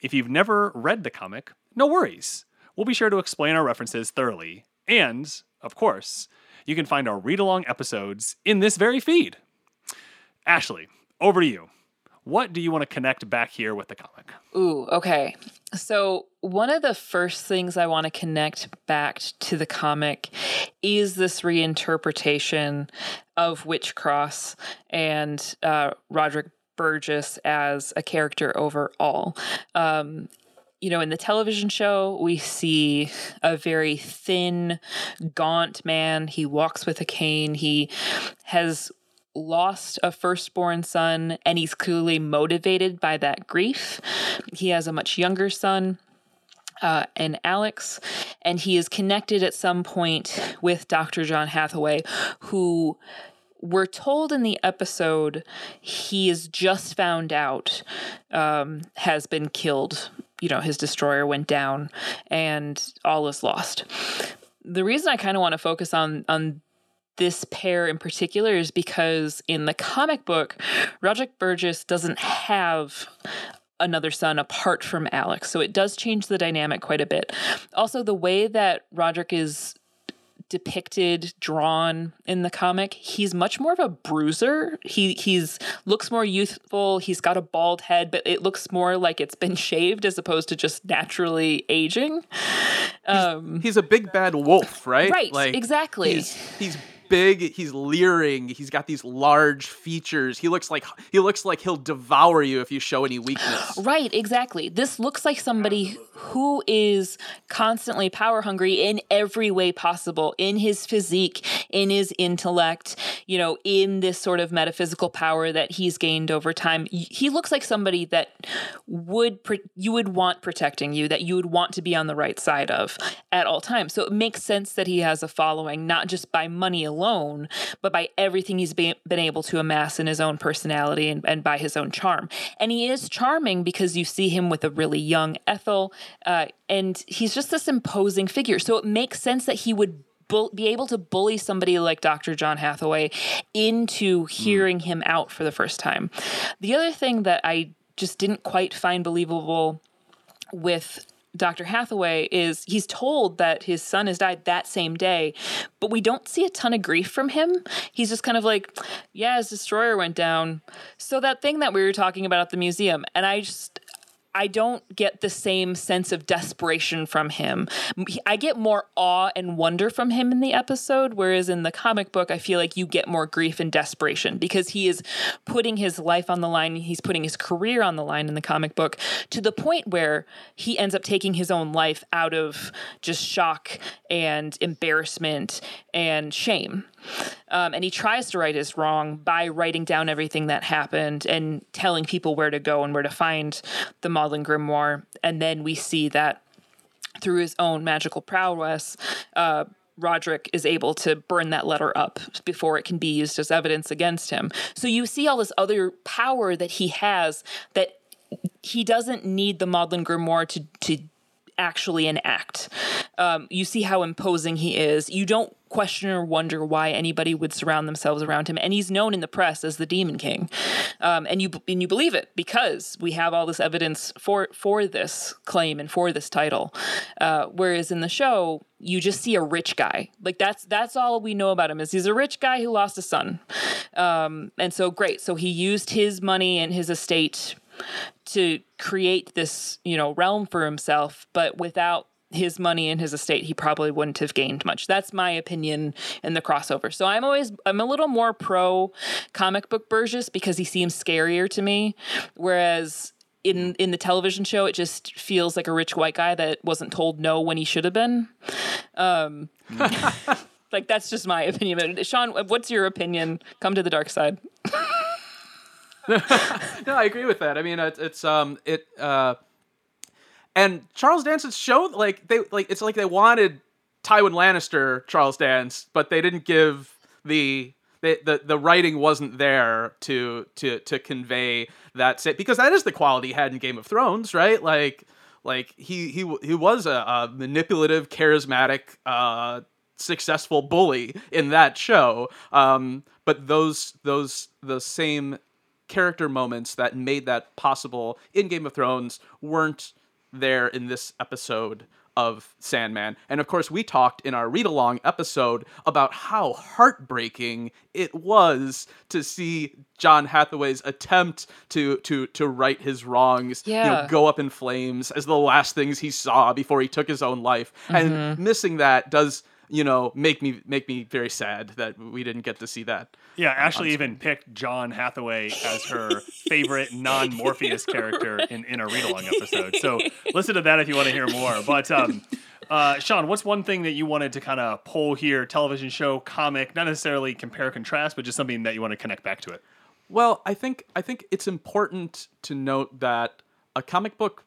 If you've never read the comic, no worries. We'll be sure to explain our references thoroughly. And, of course, you can find our read along episodes in this very feed. Ashley, over to you. What do you want to connect back here with the comic? Ooh, okay. So, one of the first things I want to connect back to the comic is this reinterpretation of Wych Cross and uh, Roderick Burgess as a character overall. Um, you know, in the television show, we see a very thin, gaunt man. He walks with a cane. He has lost a firstborn son, and he's clearly motivated by that grief. He has a much younger son. Uh, and Alex, and he is connected at some point with Dr. John Hathaway, who we're told in the episode he is just found out um, has been killed. You know, his destroyer went down and all is lost. The reason I kind of want to focus on on this pair in particular is because in the comic book, Roderick Burgess doesn't have another son apart from Alex. So it does change the dynamic quite a bit. Also, the way that Roderick is depicted drawn in the comic he's much more of a bruiser he he's looks more youthful he's got a bald head but it looks more like it's been shaved as opposed to just naturally aging um He's a big bad wolf, right? Right, exactly. He's, he's big. He's leering. He's got these large features. He looks like he looks like he'll devour you if you show any weakness. Right, exactly. This looks like somebody who is constantly power hungry in every way possible in his physique, in his intellect, you know, in this sort of metaphysical power that he's gained over time. He looks like somebody that would you would want protecting you, that you would want to be on the right side of at all times. So it makes sense that he has a following not just by money alone, but by everything he's be- been able to amass in his own personality and, and by his own charm. And he is charming because you see him with a really young Ethel, uh, and he's just this imposing figure. So it makes sense that he would. Be able to bully somebody like Dr. John Hathaway into hearing him out for the first time. The other thing that I just didn't quite find believable with Dr. Hathaway is he's told that his son has died that same day, but we don't see a ton of grief from him. He's just kind of like, yeah, his destroyer went down. So that thing that we were talking about at the museum, and I just I don't get the same sense of desperation from him. I get more awe and wonder from him in the episode, whereas in the comic book, I feel like you get more grief and desperation because he is putting his life on the line. He's putting his career on the line in the comic book to the point where he ends up taking his own life out of just shock and embarrassment and shame. Um, and he tries to right his wrong by writing down everything that happened and telling people where to go and where to find the Magdalene Grimoire. And then we see that through his own magical prowess, uh, Roderick is able to burn that letter up before it can be used as evidence against him. So you see all this other power that he has that he doesn't need the Magdalene Grimoire to to actually enact. Um, you see how imposing he is. You don't question or wonder why anybody would surround themselves around him, and he's known in the press as the Demon King, um, and you and you believe it because we have all this evidence for for this claim and for this title. Uh, whereas in the show, you just see a rich guy. Like that's that's all we know about him is he's a rich guy who lost a son, um, and so great. So he used his money and his estate to create this, you know, realm for himself, but without his money and his estate, he probably wouldn't have gained much. That's my opinion in the crossover. So I'm always I'm a little more pro comic book Burgess because he seems scarier to me, whereas in in the television show it just feels like a rich white guy that wasn't told no when he should have been. Um, like that's just my opinion. Sean, what's your opinion? Come to the dark side. no, I agree with that. I mean, it's, um, it uh, and Charles Dance's show like they like it's like they wanted Tywin Lannister Charles Dance, but they didn't give the the the, the writing wasn't there to to to convey that sit because that is the quality he had in Game of Thrones, right? Like like he he he was a, a manipulative, charismatic. Uh, successful bully in that show um, but those those the same character moments that made that possible in Game of Thrones weren't there in this episode of Sandman. And of course, we talked in our read along episode about how heartbreaking it was to see John Hathaway's attempt to to to right his wrongs, you know, go up in flames as the last things he saw before he took his own life. And mm-hmm. missing that does you know, make me make me very sad that we didn't get to see that. Yeah, Ashley even picked John Hathaway as her favorite non Morpheus character in, in a read along episode. So listen to that if you want to hear more. But um, uh, Sean, what's one thing that you wanted to kind of pull here, television show, comic, not necessarily compare contrast, but just something that you want to connect back to it? Well, I think I think it's important to note that a comic book,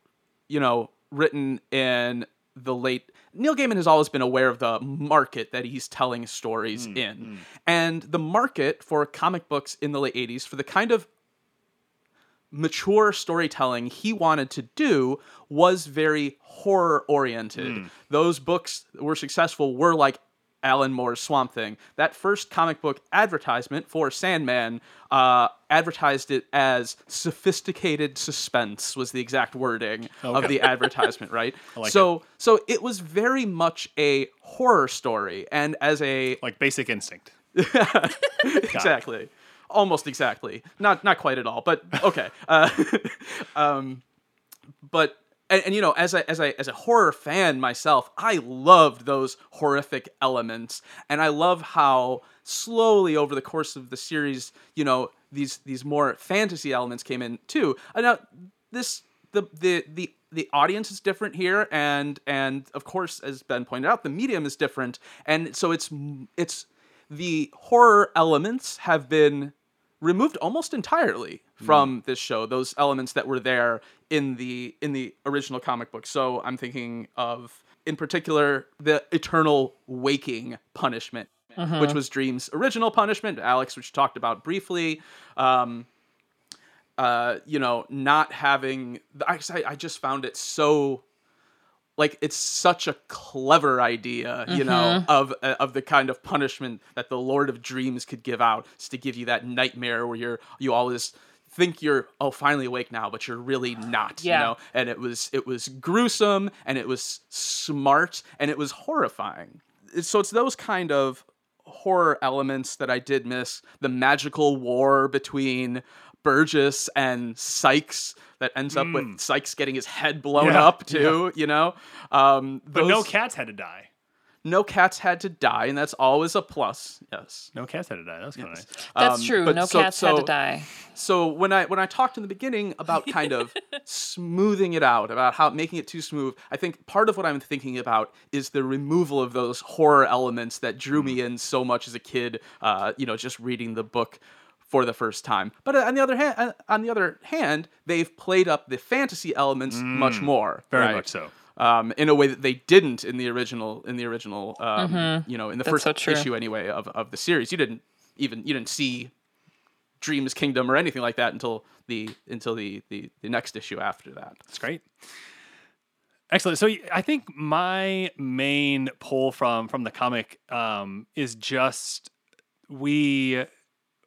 you know, written in the late Neil Gaiman has always been aware of the market that he's telling stories mm, in. Mm. And the market for comic books in the late 80s for the kind of mature storytelling he wanted to do was very horror oriented. Mm. Those books that were successful were like Alan Moore's Swamp Thing. That first comic book advertisement for Sandman uh, advertised it as sophisticated suspense was the exact wording of the advertisement, right? like so so it was very much a horror story and as a Like Basic Instinct. exactly almost exactly not not quite at all but okay uh, um but and, and you know as a as a as a horror fan myself i loved those horrific elements. And i love how slowly over the course of the series you know these these more fantasy elements came in too. And now this the the the the audience is different here and and of course as ben pointed out the medium is different. And so it's it's the horror elements have been removed almost entirely hmm. from this show those elements that were there in the in the original comic book. So i'm thinking of in particular the eternal waking punishment which was dream's original punishment. Alex which talked about briefly. Um, uh, you know, not having. I, I just found it so like it's such a clever idea, you know, of uh, of the kind of punishment that the Lord of Dreams could give out, is to give you that nightmare where you're you always think you're oh finally awake now but you're really not Yeah. you know and it was it was gruesome and it was smart and it was horrifying so it's those kind of horror elements that I did miss. The magical war between Burgess and Sykes that ends up with Sykes getting his head blown. Yeah, up too, you know? Um, But no cats had to die. No cats had to die, and that's always a plus. Yes. No cats had to die. That was kind of nice. That's Um, true. but No so- cats had to die. So when I when I talked in the beginning about kind of smoothing it out, about how making it too smooth, I think part of what I'm thinking about is the removal of those horror elements that drew me in so much as a kid. Uh, you know, just reading the book for the first time. But uh, on the other hand, uh, on the other hand, they've played up the fantasy elements much more. Very right? much so. Um, in a way that they didn't in the original, in the original, um, you know, in the That's first so issue anyway of, of the series. You didn't even you didn't see Dreams Kingdom or anything like that until the until the the, the next issue after that. It's great. Excellent. So I think my main pull from from the comic um, is just we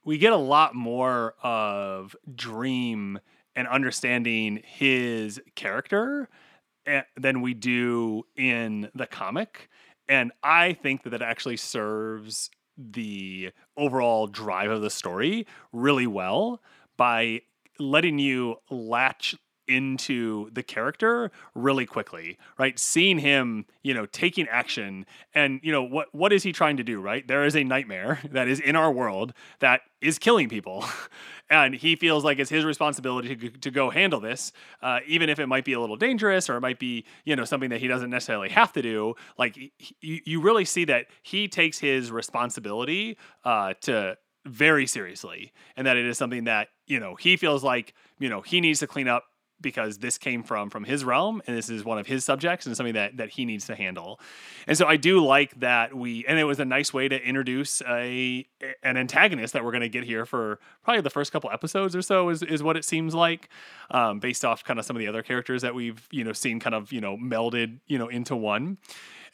we get a lot more of Dream and understanding his character Eh, than we do in the comic, and I think that that actually serves the overall drive of the story really well by letting you latch into the character really quickly right? Seeing him you know taking action and you know what what is he trying to do right? There is a nightmare that is in our world that is killing people. And he feels like it's his responsibility to, to go handle this uh, even if it might be a little dangerous or it might be you know something that he doesn't necessarily have to do. Like you, you really see that he takes his responsibility uh, to very seriously and that it is something that you know he feels like you know he needs to clean up because this came from from his realm and this is one of his subjects and something that that he needs to handle. And so i do like that we and it was a nice way to introduce a an antagonist that we're going to get here for probably the first couple episodes or so is, is what it seems like um, based off kind of some of the other characters that we've you know seen kind of you know melded you know into one.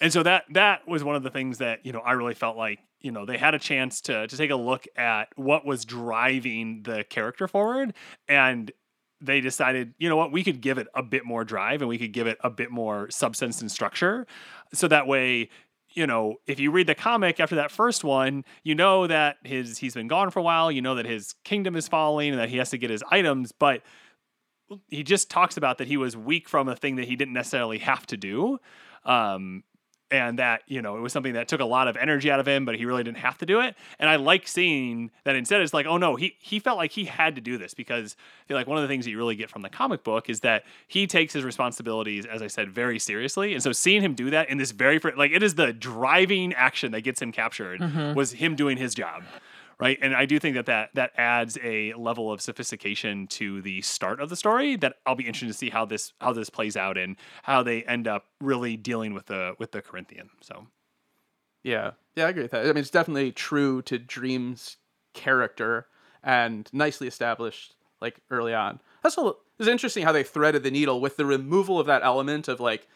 And so that that was one of the things that you know I really felt like you know they had a chance to to take a look at what was driving the character forward and they decided you know what we could give it a bit more drive and we could give it a bit more substance and structure. So that way you know if you read the comic after that first one you know that his he's been gone for a while you know that his kingdom is falling and that he has to get his items but he just talks about that he was weak from a thing that he didn't necessarily have to do. Um and that you know it was something that took a lot of energy out of him but he really didn't have to do it. And i like seeing that instead it's like oh no he he felt like he had to do this because i feel like one of the things that you really get from the comic book is that he takes his responsibilities as i said very seriously. And so seeing him do that in this very like it is the driving action that gets him captured mm-hmm. was him doing his job right and i do think that, that that adds a level of sophistication to the start of the story that i'll be interested to see how this how this plays out and how they end up really dealing with the with the corinthian so Yeah, yeah, I agree with that. I mean, it's definitely true to Dream's character and nicely established like early on. That's a, it's interesting how they threaded the needle with the removal of that element of like,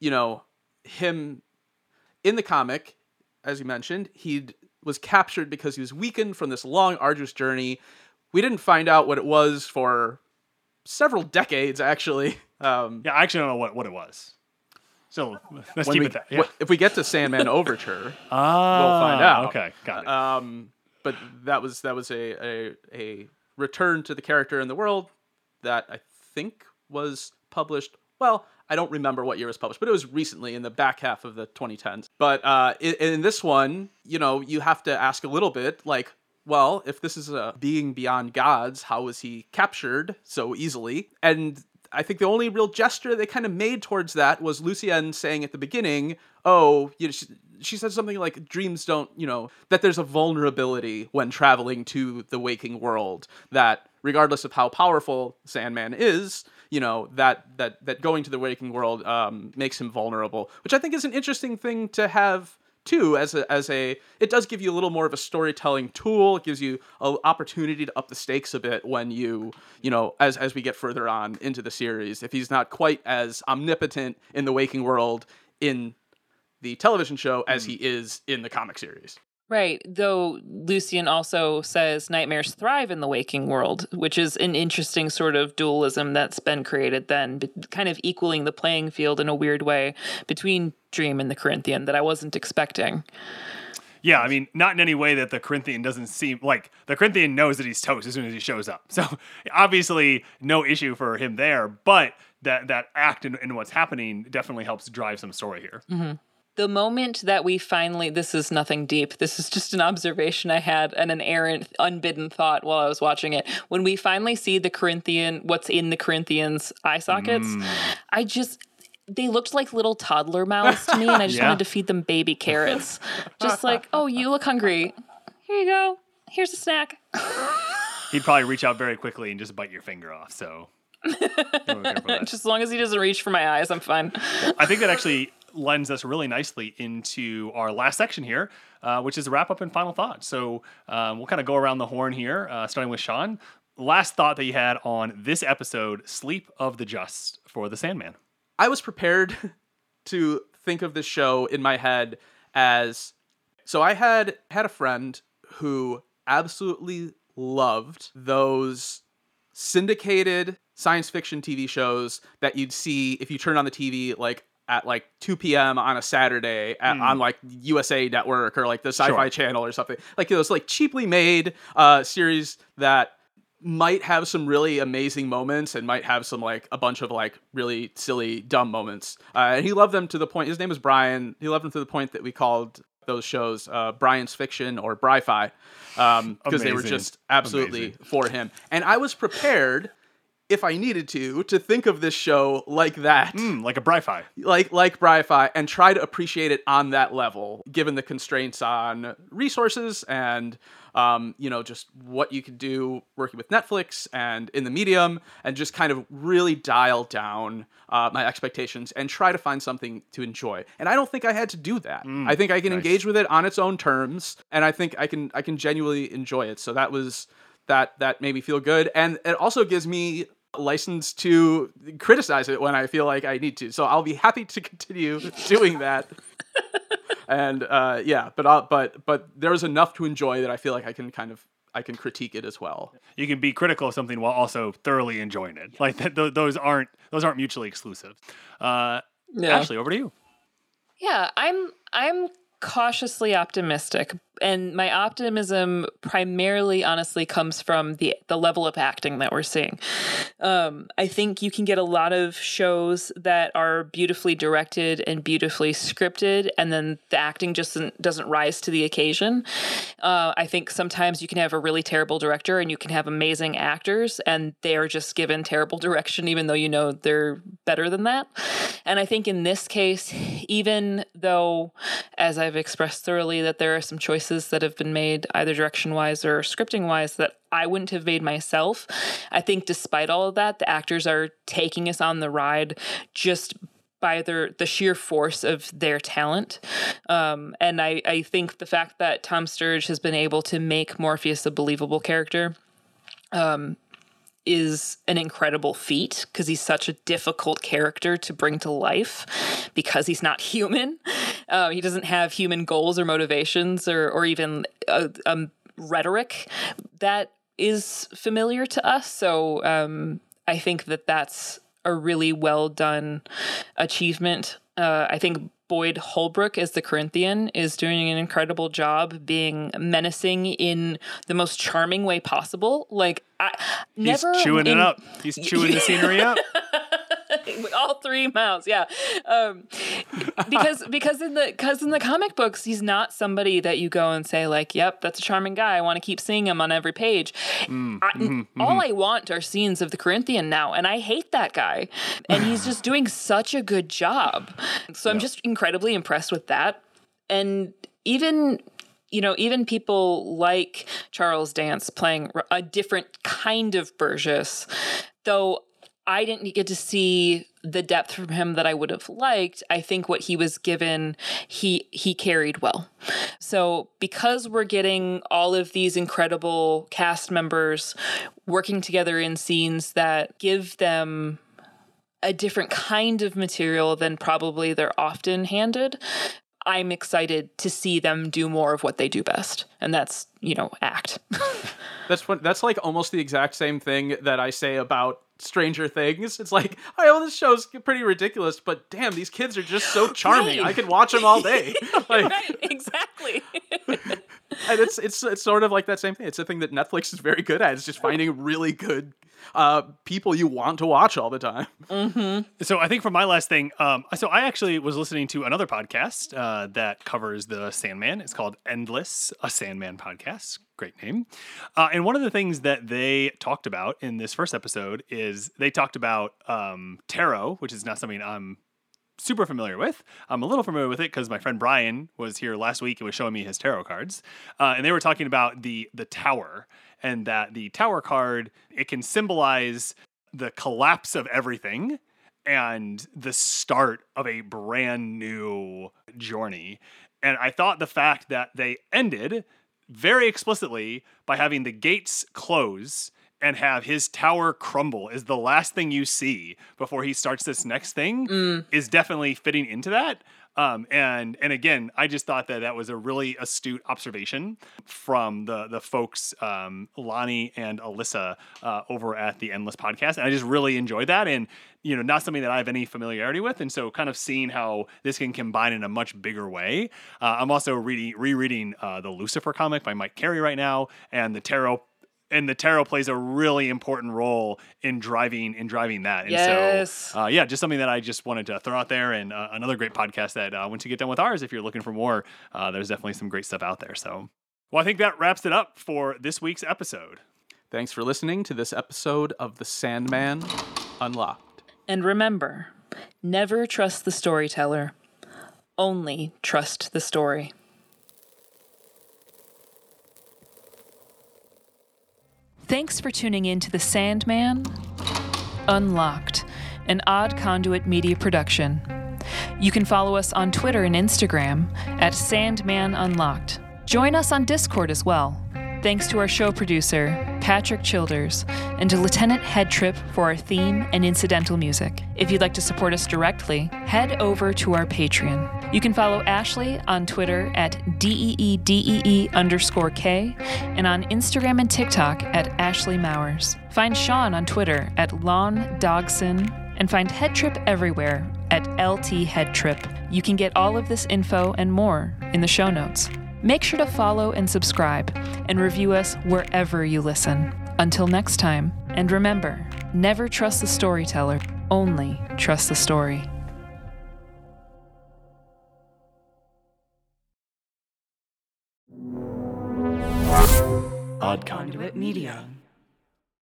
you know, him in the comic, as you mentioned, he was captured because he was weakened from this long, arduous journey. We didn't find out what it was for several decades, actually. Um, yeah i actually don't know what what it was so let's keep we- it that yeah. If we get to Sandman Overture, Ah, we'll find out. okay got it Um, but that was that was a, a a return to the character in the world that I think was published. Well, I don't remember what year it was published, but it was recently in the back half of the 2010s. But uh, in, in this one, you know, you have to ask a little bit like. Well, if this is a being beyond gods, how was he captured so easily? And I think the only real gesture they kind of made towards that was Lucienne saying at the beginning, "Oh, you know, she, she said something like dreams don't, you know, that there's a vulnerability when traveling to the waking world that regardless of how powerful Sandman is, you know, that that that going to the waking world um, makes him vulnerable, which I think is an interesting thing to have too as a as a it does give you a little more of a storytelling tool. It gives you an opportunity to up the stakes a bit when you you know as as we get further on into the series. If he's not quite as omnipotent in the waking world in the television show as he is in the comic series Right. Though Lucienne also says nightmares thrive in the waking world, which is an interesting sort of dualism that's been created then, kind of equaling the playing field in a weird way between Dream and the Corinthian that I wasn't expecting. Yeah, I mean, not in any way that the Corinthian doesn't seem like the Corinthian knows that he's toast as soon as he shows up. So obviously, no issue for him there. But that that act and, and what's happening definitely helps drive some story here. Mm-hmm. The moment that we finally, this is nothing deep, this is just an observation I had and an errant, unbidden thought while I was watching it. When we finally see the Corinthian, what's in the Corinthians' eye sockets, mm. I just, they looked like little toddler mouths to me, and I just Yeah. wanted to feed them baby carrots. just like, oh, you look hungry. Here you go. Here's a snack. He'd probably reach out very quickly and just bite your finger off. So gotta be careful with that. Just as long as he doesn't reach for my eyes, I'm fine. I think that actually lends us really nicely into our last section here, uh, which is wrap up and final thought. So um, we'll kind of go around the horn here, uh, starting with Sean. Last thought that you had on this episode, Sleep of the Just for the Sandman. I was prepared to think of this show in my head as so I had had a friend who absolutely loved those syndicated science fiction TV shows that you'd see if you turn on the TV like at like 2 p.m. on a Saturday at, on like USA Network or like the Sci-Fi Sure. Channel or something. Like those like cheaply made uh, series that might have some really amazing moments and might have some like a bunch of like really silly dumb moments. Uh, and he loved them to the point. His name was Brian. He loved them to the point that we called those shows uh, Brian's Fiction or Bri-Fi um, because they were just absolutely Amazing. for him. And I was prepared. If I needed to, to think of this show like that, Hmm, like a Bri-Fi. like like Bri-Fi, and try to appreciate it on that level, given the constraints on resources and um, you know just what you could do working with Netflix and in the medium, and just kind of really dial down uh, my expectations and try to find something to enjoy. And I don't think I had to do that. I think I can engage with it on its own terms, and I think I can I can genuinely enjoy it. So that was that that made me feel good, and it also gives me license to criticize it when I feel like I need to. So I'll be happy to continue doing that. and uh, yeah, but I'll, but but there's enough to enjoy that I feel like I can kind of I can critique it as well. You can be critical of something while also thoroughly enjoying it. Like that, th- those aren't those aren't mutually exclusive. Uh, Yeah. Ashley, over to you. Yeah, I'm I'm cautiously optimistic. and my optimism primarily honestly comes from the the level of acting that we're seeing. Um, i think you can get a lot of shows that are beautifully directed and beautifully scripted and then the acting just doesn't, doesn't rise to the occasion. Uh, i think sometimes you can have a really terrible director and you can have amazing actors and they are just given terrible direction even though you know they're better than that. And i think in this case even though as i've expressed thoroughly that there are some choices that have been made either direction wise or scripting wise that I wouldn't have made myself. I think despite all of that, the actors are taking us on the ride just by their the sheer force of their talent. Um, and I, I think the fact that Tom Sturridge has been able to make Morpheus a believable character um, is an incredible feat because he's such a difficult character to bring to life because he's not human. Uh, he doesn't have human goals or motivations or, or even a, a rhetoric that is familiar to us. So um, I think that that's a really well done achievement. Uh, I think Boyd Holbrook as the Corinthian is doing an incredible job being menacing in the most charming way possible. Like I He's never chewing in- it up. He's chewing the scenery up. with all three mouths yeah. Um, because because in the because in the comic books he's not somebody that you go and say like yep that's a charming guy. I want to keep seeing him on every page. Mm, I, mm-hmm, mm-hmm. all i want are scenes of the corinthian now and i hate that guy and he's just doing such a good job. So i'm just incredibly impressed with that. And even you know, even people like Charles Dance playing a different kind of Burgess, though I didn't get to see the depth from him that I would have liked. I think what he was given, he he carried well. So because we're getting all of these incredible cast members working together in scenes that give them a different kind of material than probably they're often handed. I'm excited to see them do more of what they do best, and that's you know act. That's what that's like almost the exact same thing that I say about Stranger Things. It's like, oh, well, this show's pretty ridiculous, but damn, these kids are just so charming. Right. I could watch them all day. like, right, exactly. and it's it's it's sort of like that same thing. It's a thing that Netflix is very good at. It's just finding really good uh, people you want to watch all the time. So I think for my last thing, um, so I actually was listening to another podcast uh, that covers the Sandman. It's called Endless, a Sandman podcast. Great name. Uh, and one of the things that they talked about in this first episode is they talked about um, tarot, which is not something I'm super familiar with. I'm a little familiar with it because my friend Brian was here last week and was showing me his tarot cards, uh, and they were talking about the the tower and that the tower card it can symbolize the collapse of everything and the start of a brand new journey. And I thought the fact that they ended very explicitly by having the gates close and have his tower crumble is the last thing you see before he starts this next thing mm. is definitely fitting into that. Um, and and again, I just thought that that was a really astute observation from the the folks, um, Lonnie and Alyssa uh, over at the Endless Podcast, and I just really enjoyed that. And you know, not something that I have any familiarity with, and so kind of seeing how this can combine in a much bigger way. Uh, I'm also reading rereading uh, the Lucifer comic by Mike Carey right now, and the Tarot and the tarot plays a really important role in driving in driving that. And Yes. so, uh, yeah, just something that I just wanted to throw out there, and uh, another great podcast that uh, once you get done with ours, if you're looking for more, uh, there's definitely some great stuff out there. So, well, I think that wraps it up for this week's episode. Thanks for listening to this episode of The Sandman Unlocked. and remember, never trust the storyteller. Only trust the story. Thanks for tuning in to The Sandman Unlocked, an odd conduit media production. You can follow us on Twitter and Instagram at Sandman Unlocked. Join us on Discord as well. Thanks to our show producer, Patrick Childers, and to Lieutenant Headtrip for our theme and incidental music. If you'd like to support us directly, head over to our Patreon. You can follow Ashley on Twitter at DEEDEE underscore K and on Instagram and TikTok at Ashley Mowers. Find Sean on Twitter at Lon Dogson and find Headtrip everywhere at LT Headtrip. You can get all of this info and more in the show notes. Make sure to follow and subscribe and review us wherever you listen. Until next time, and remember never trust the storyteller, only trust the story. Odd Conduit Media.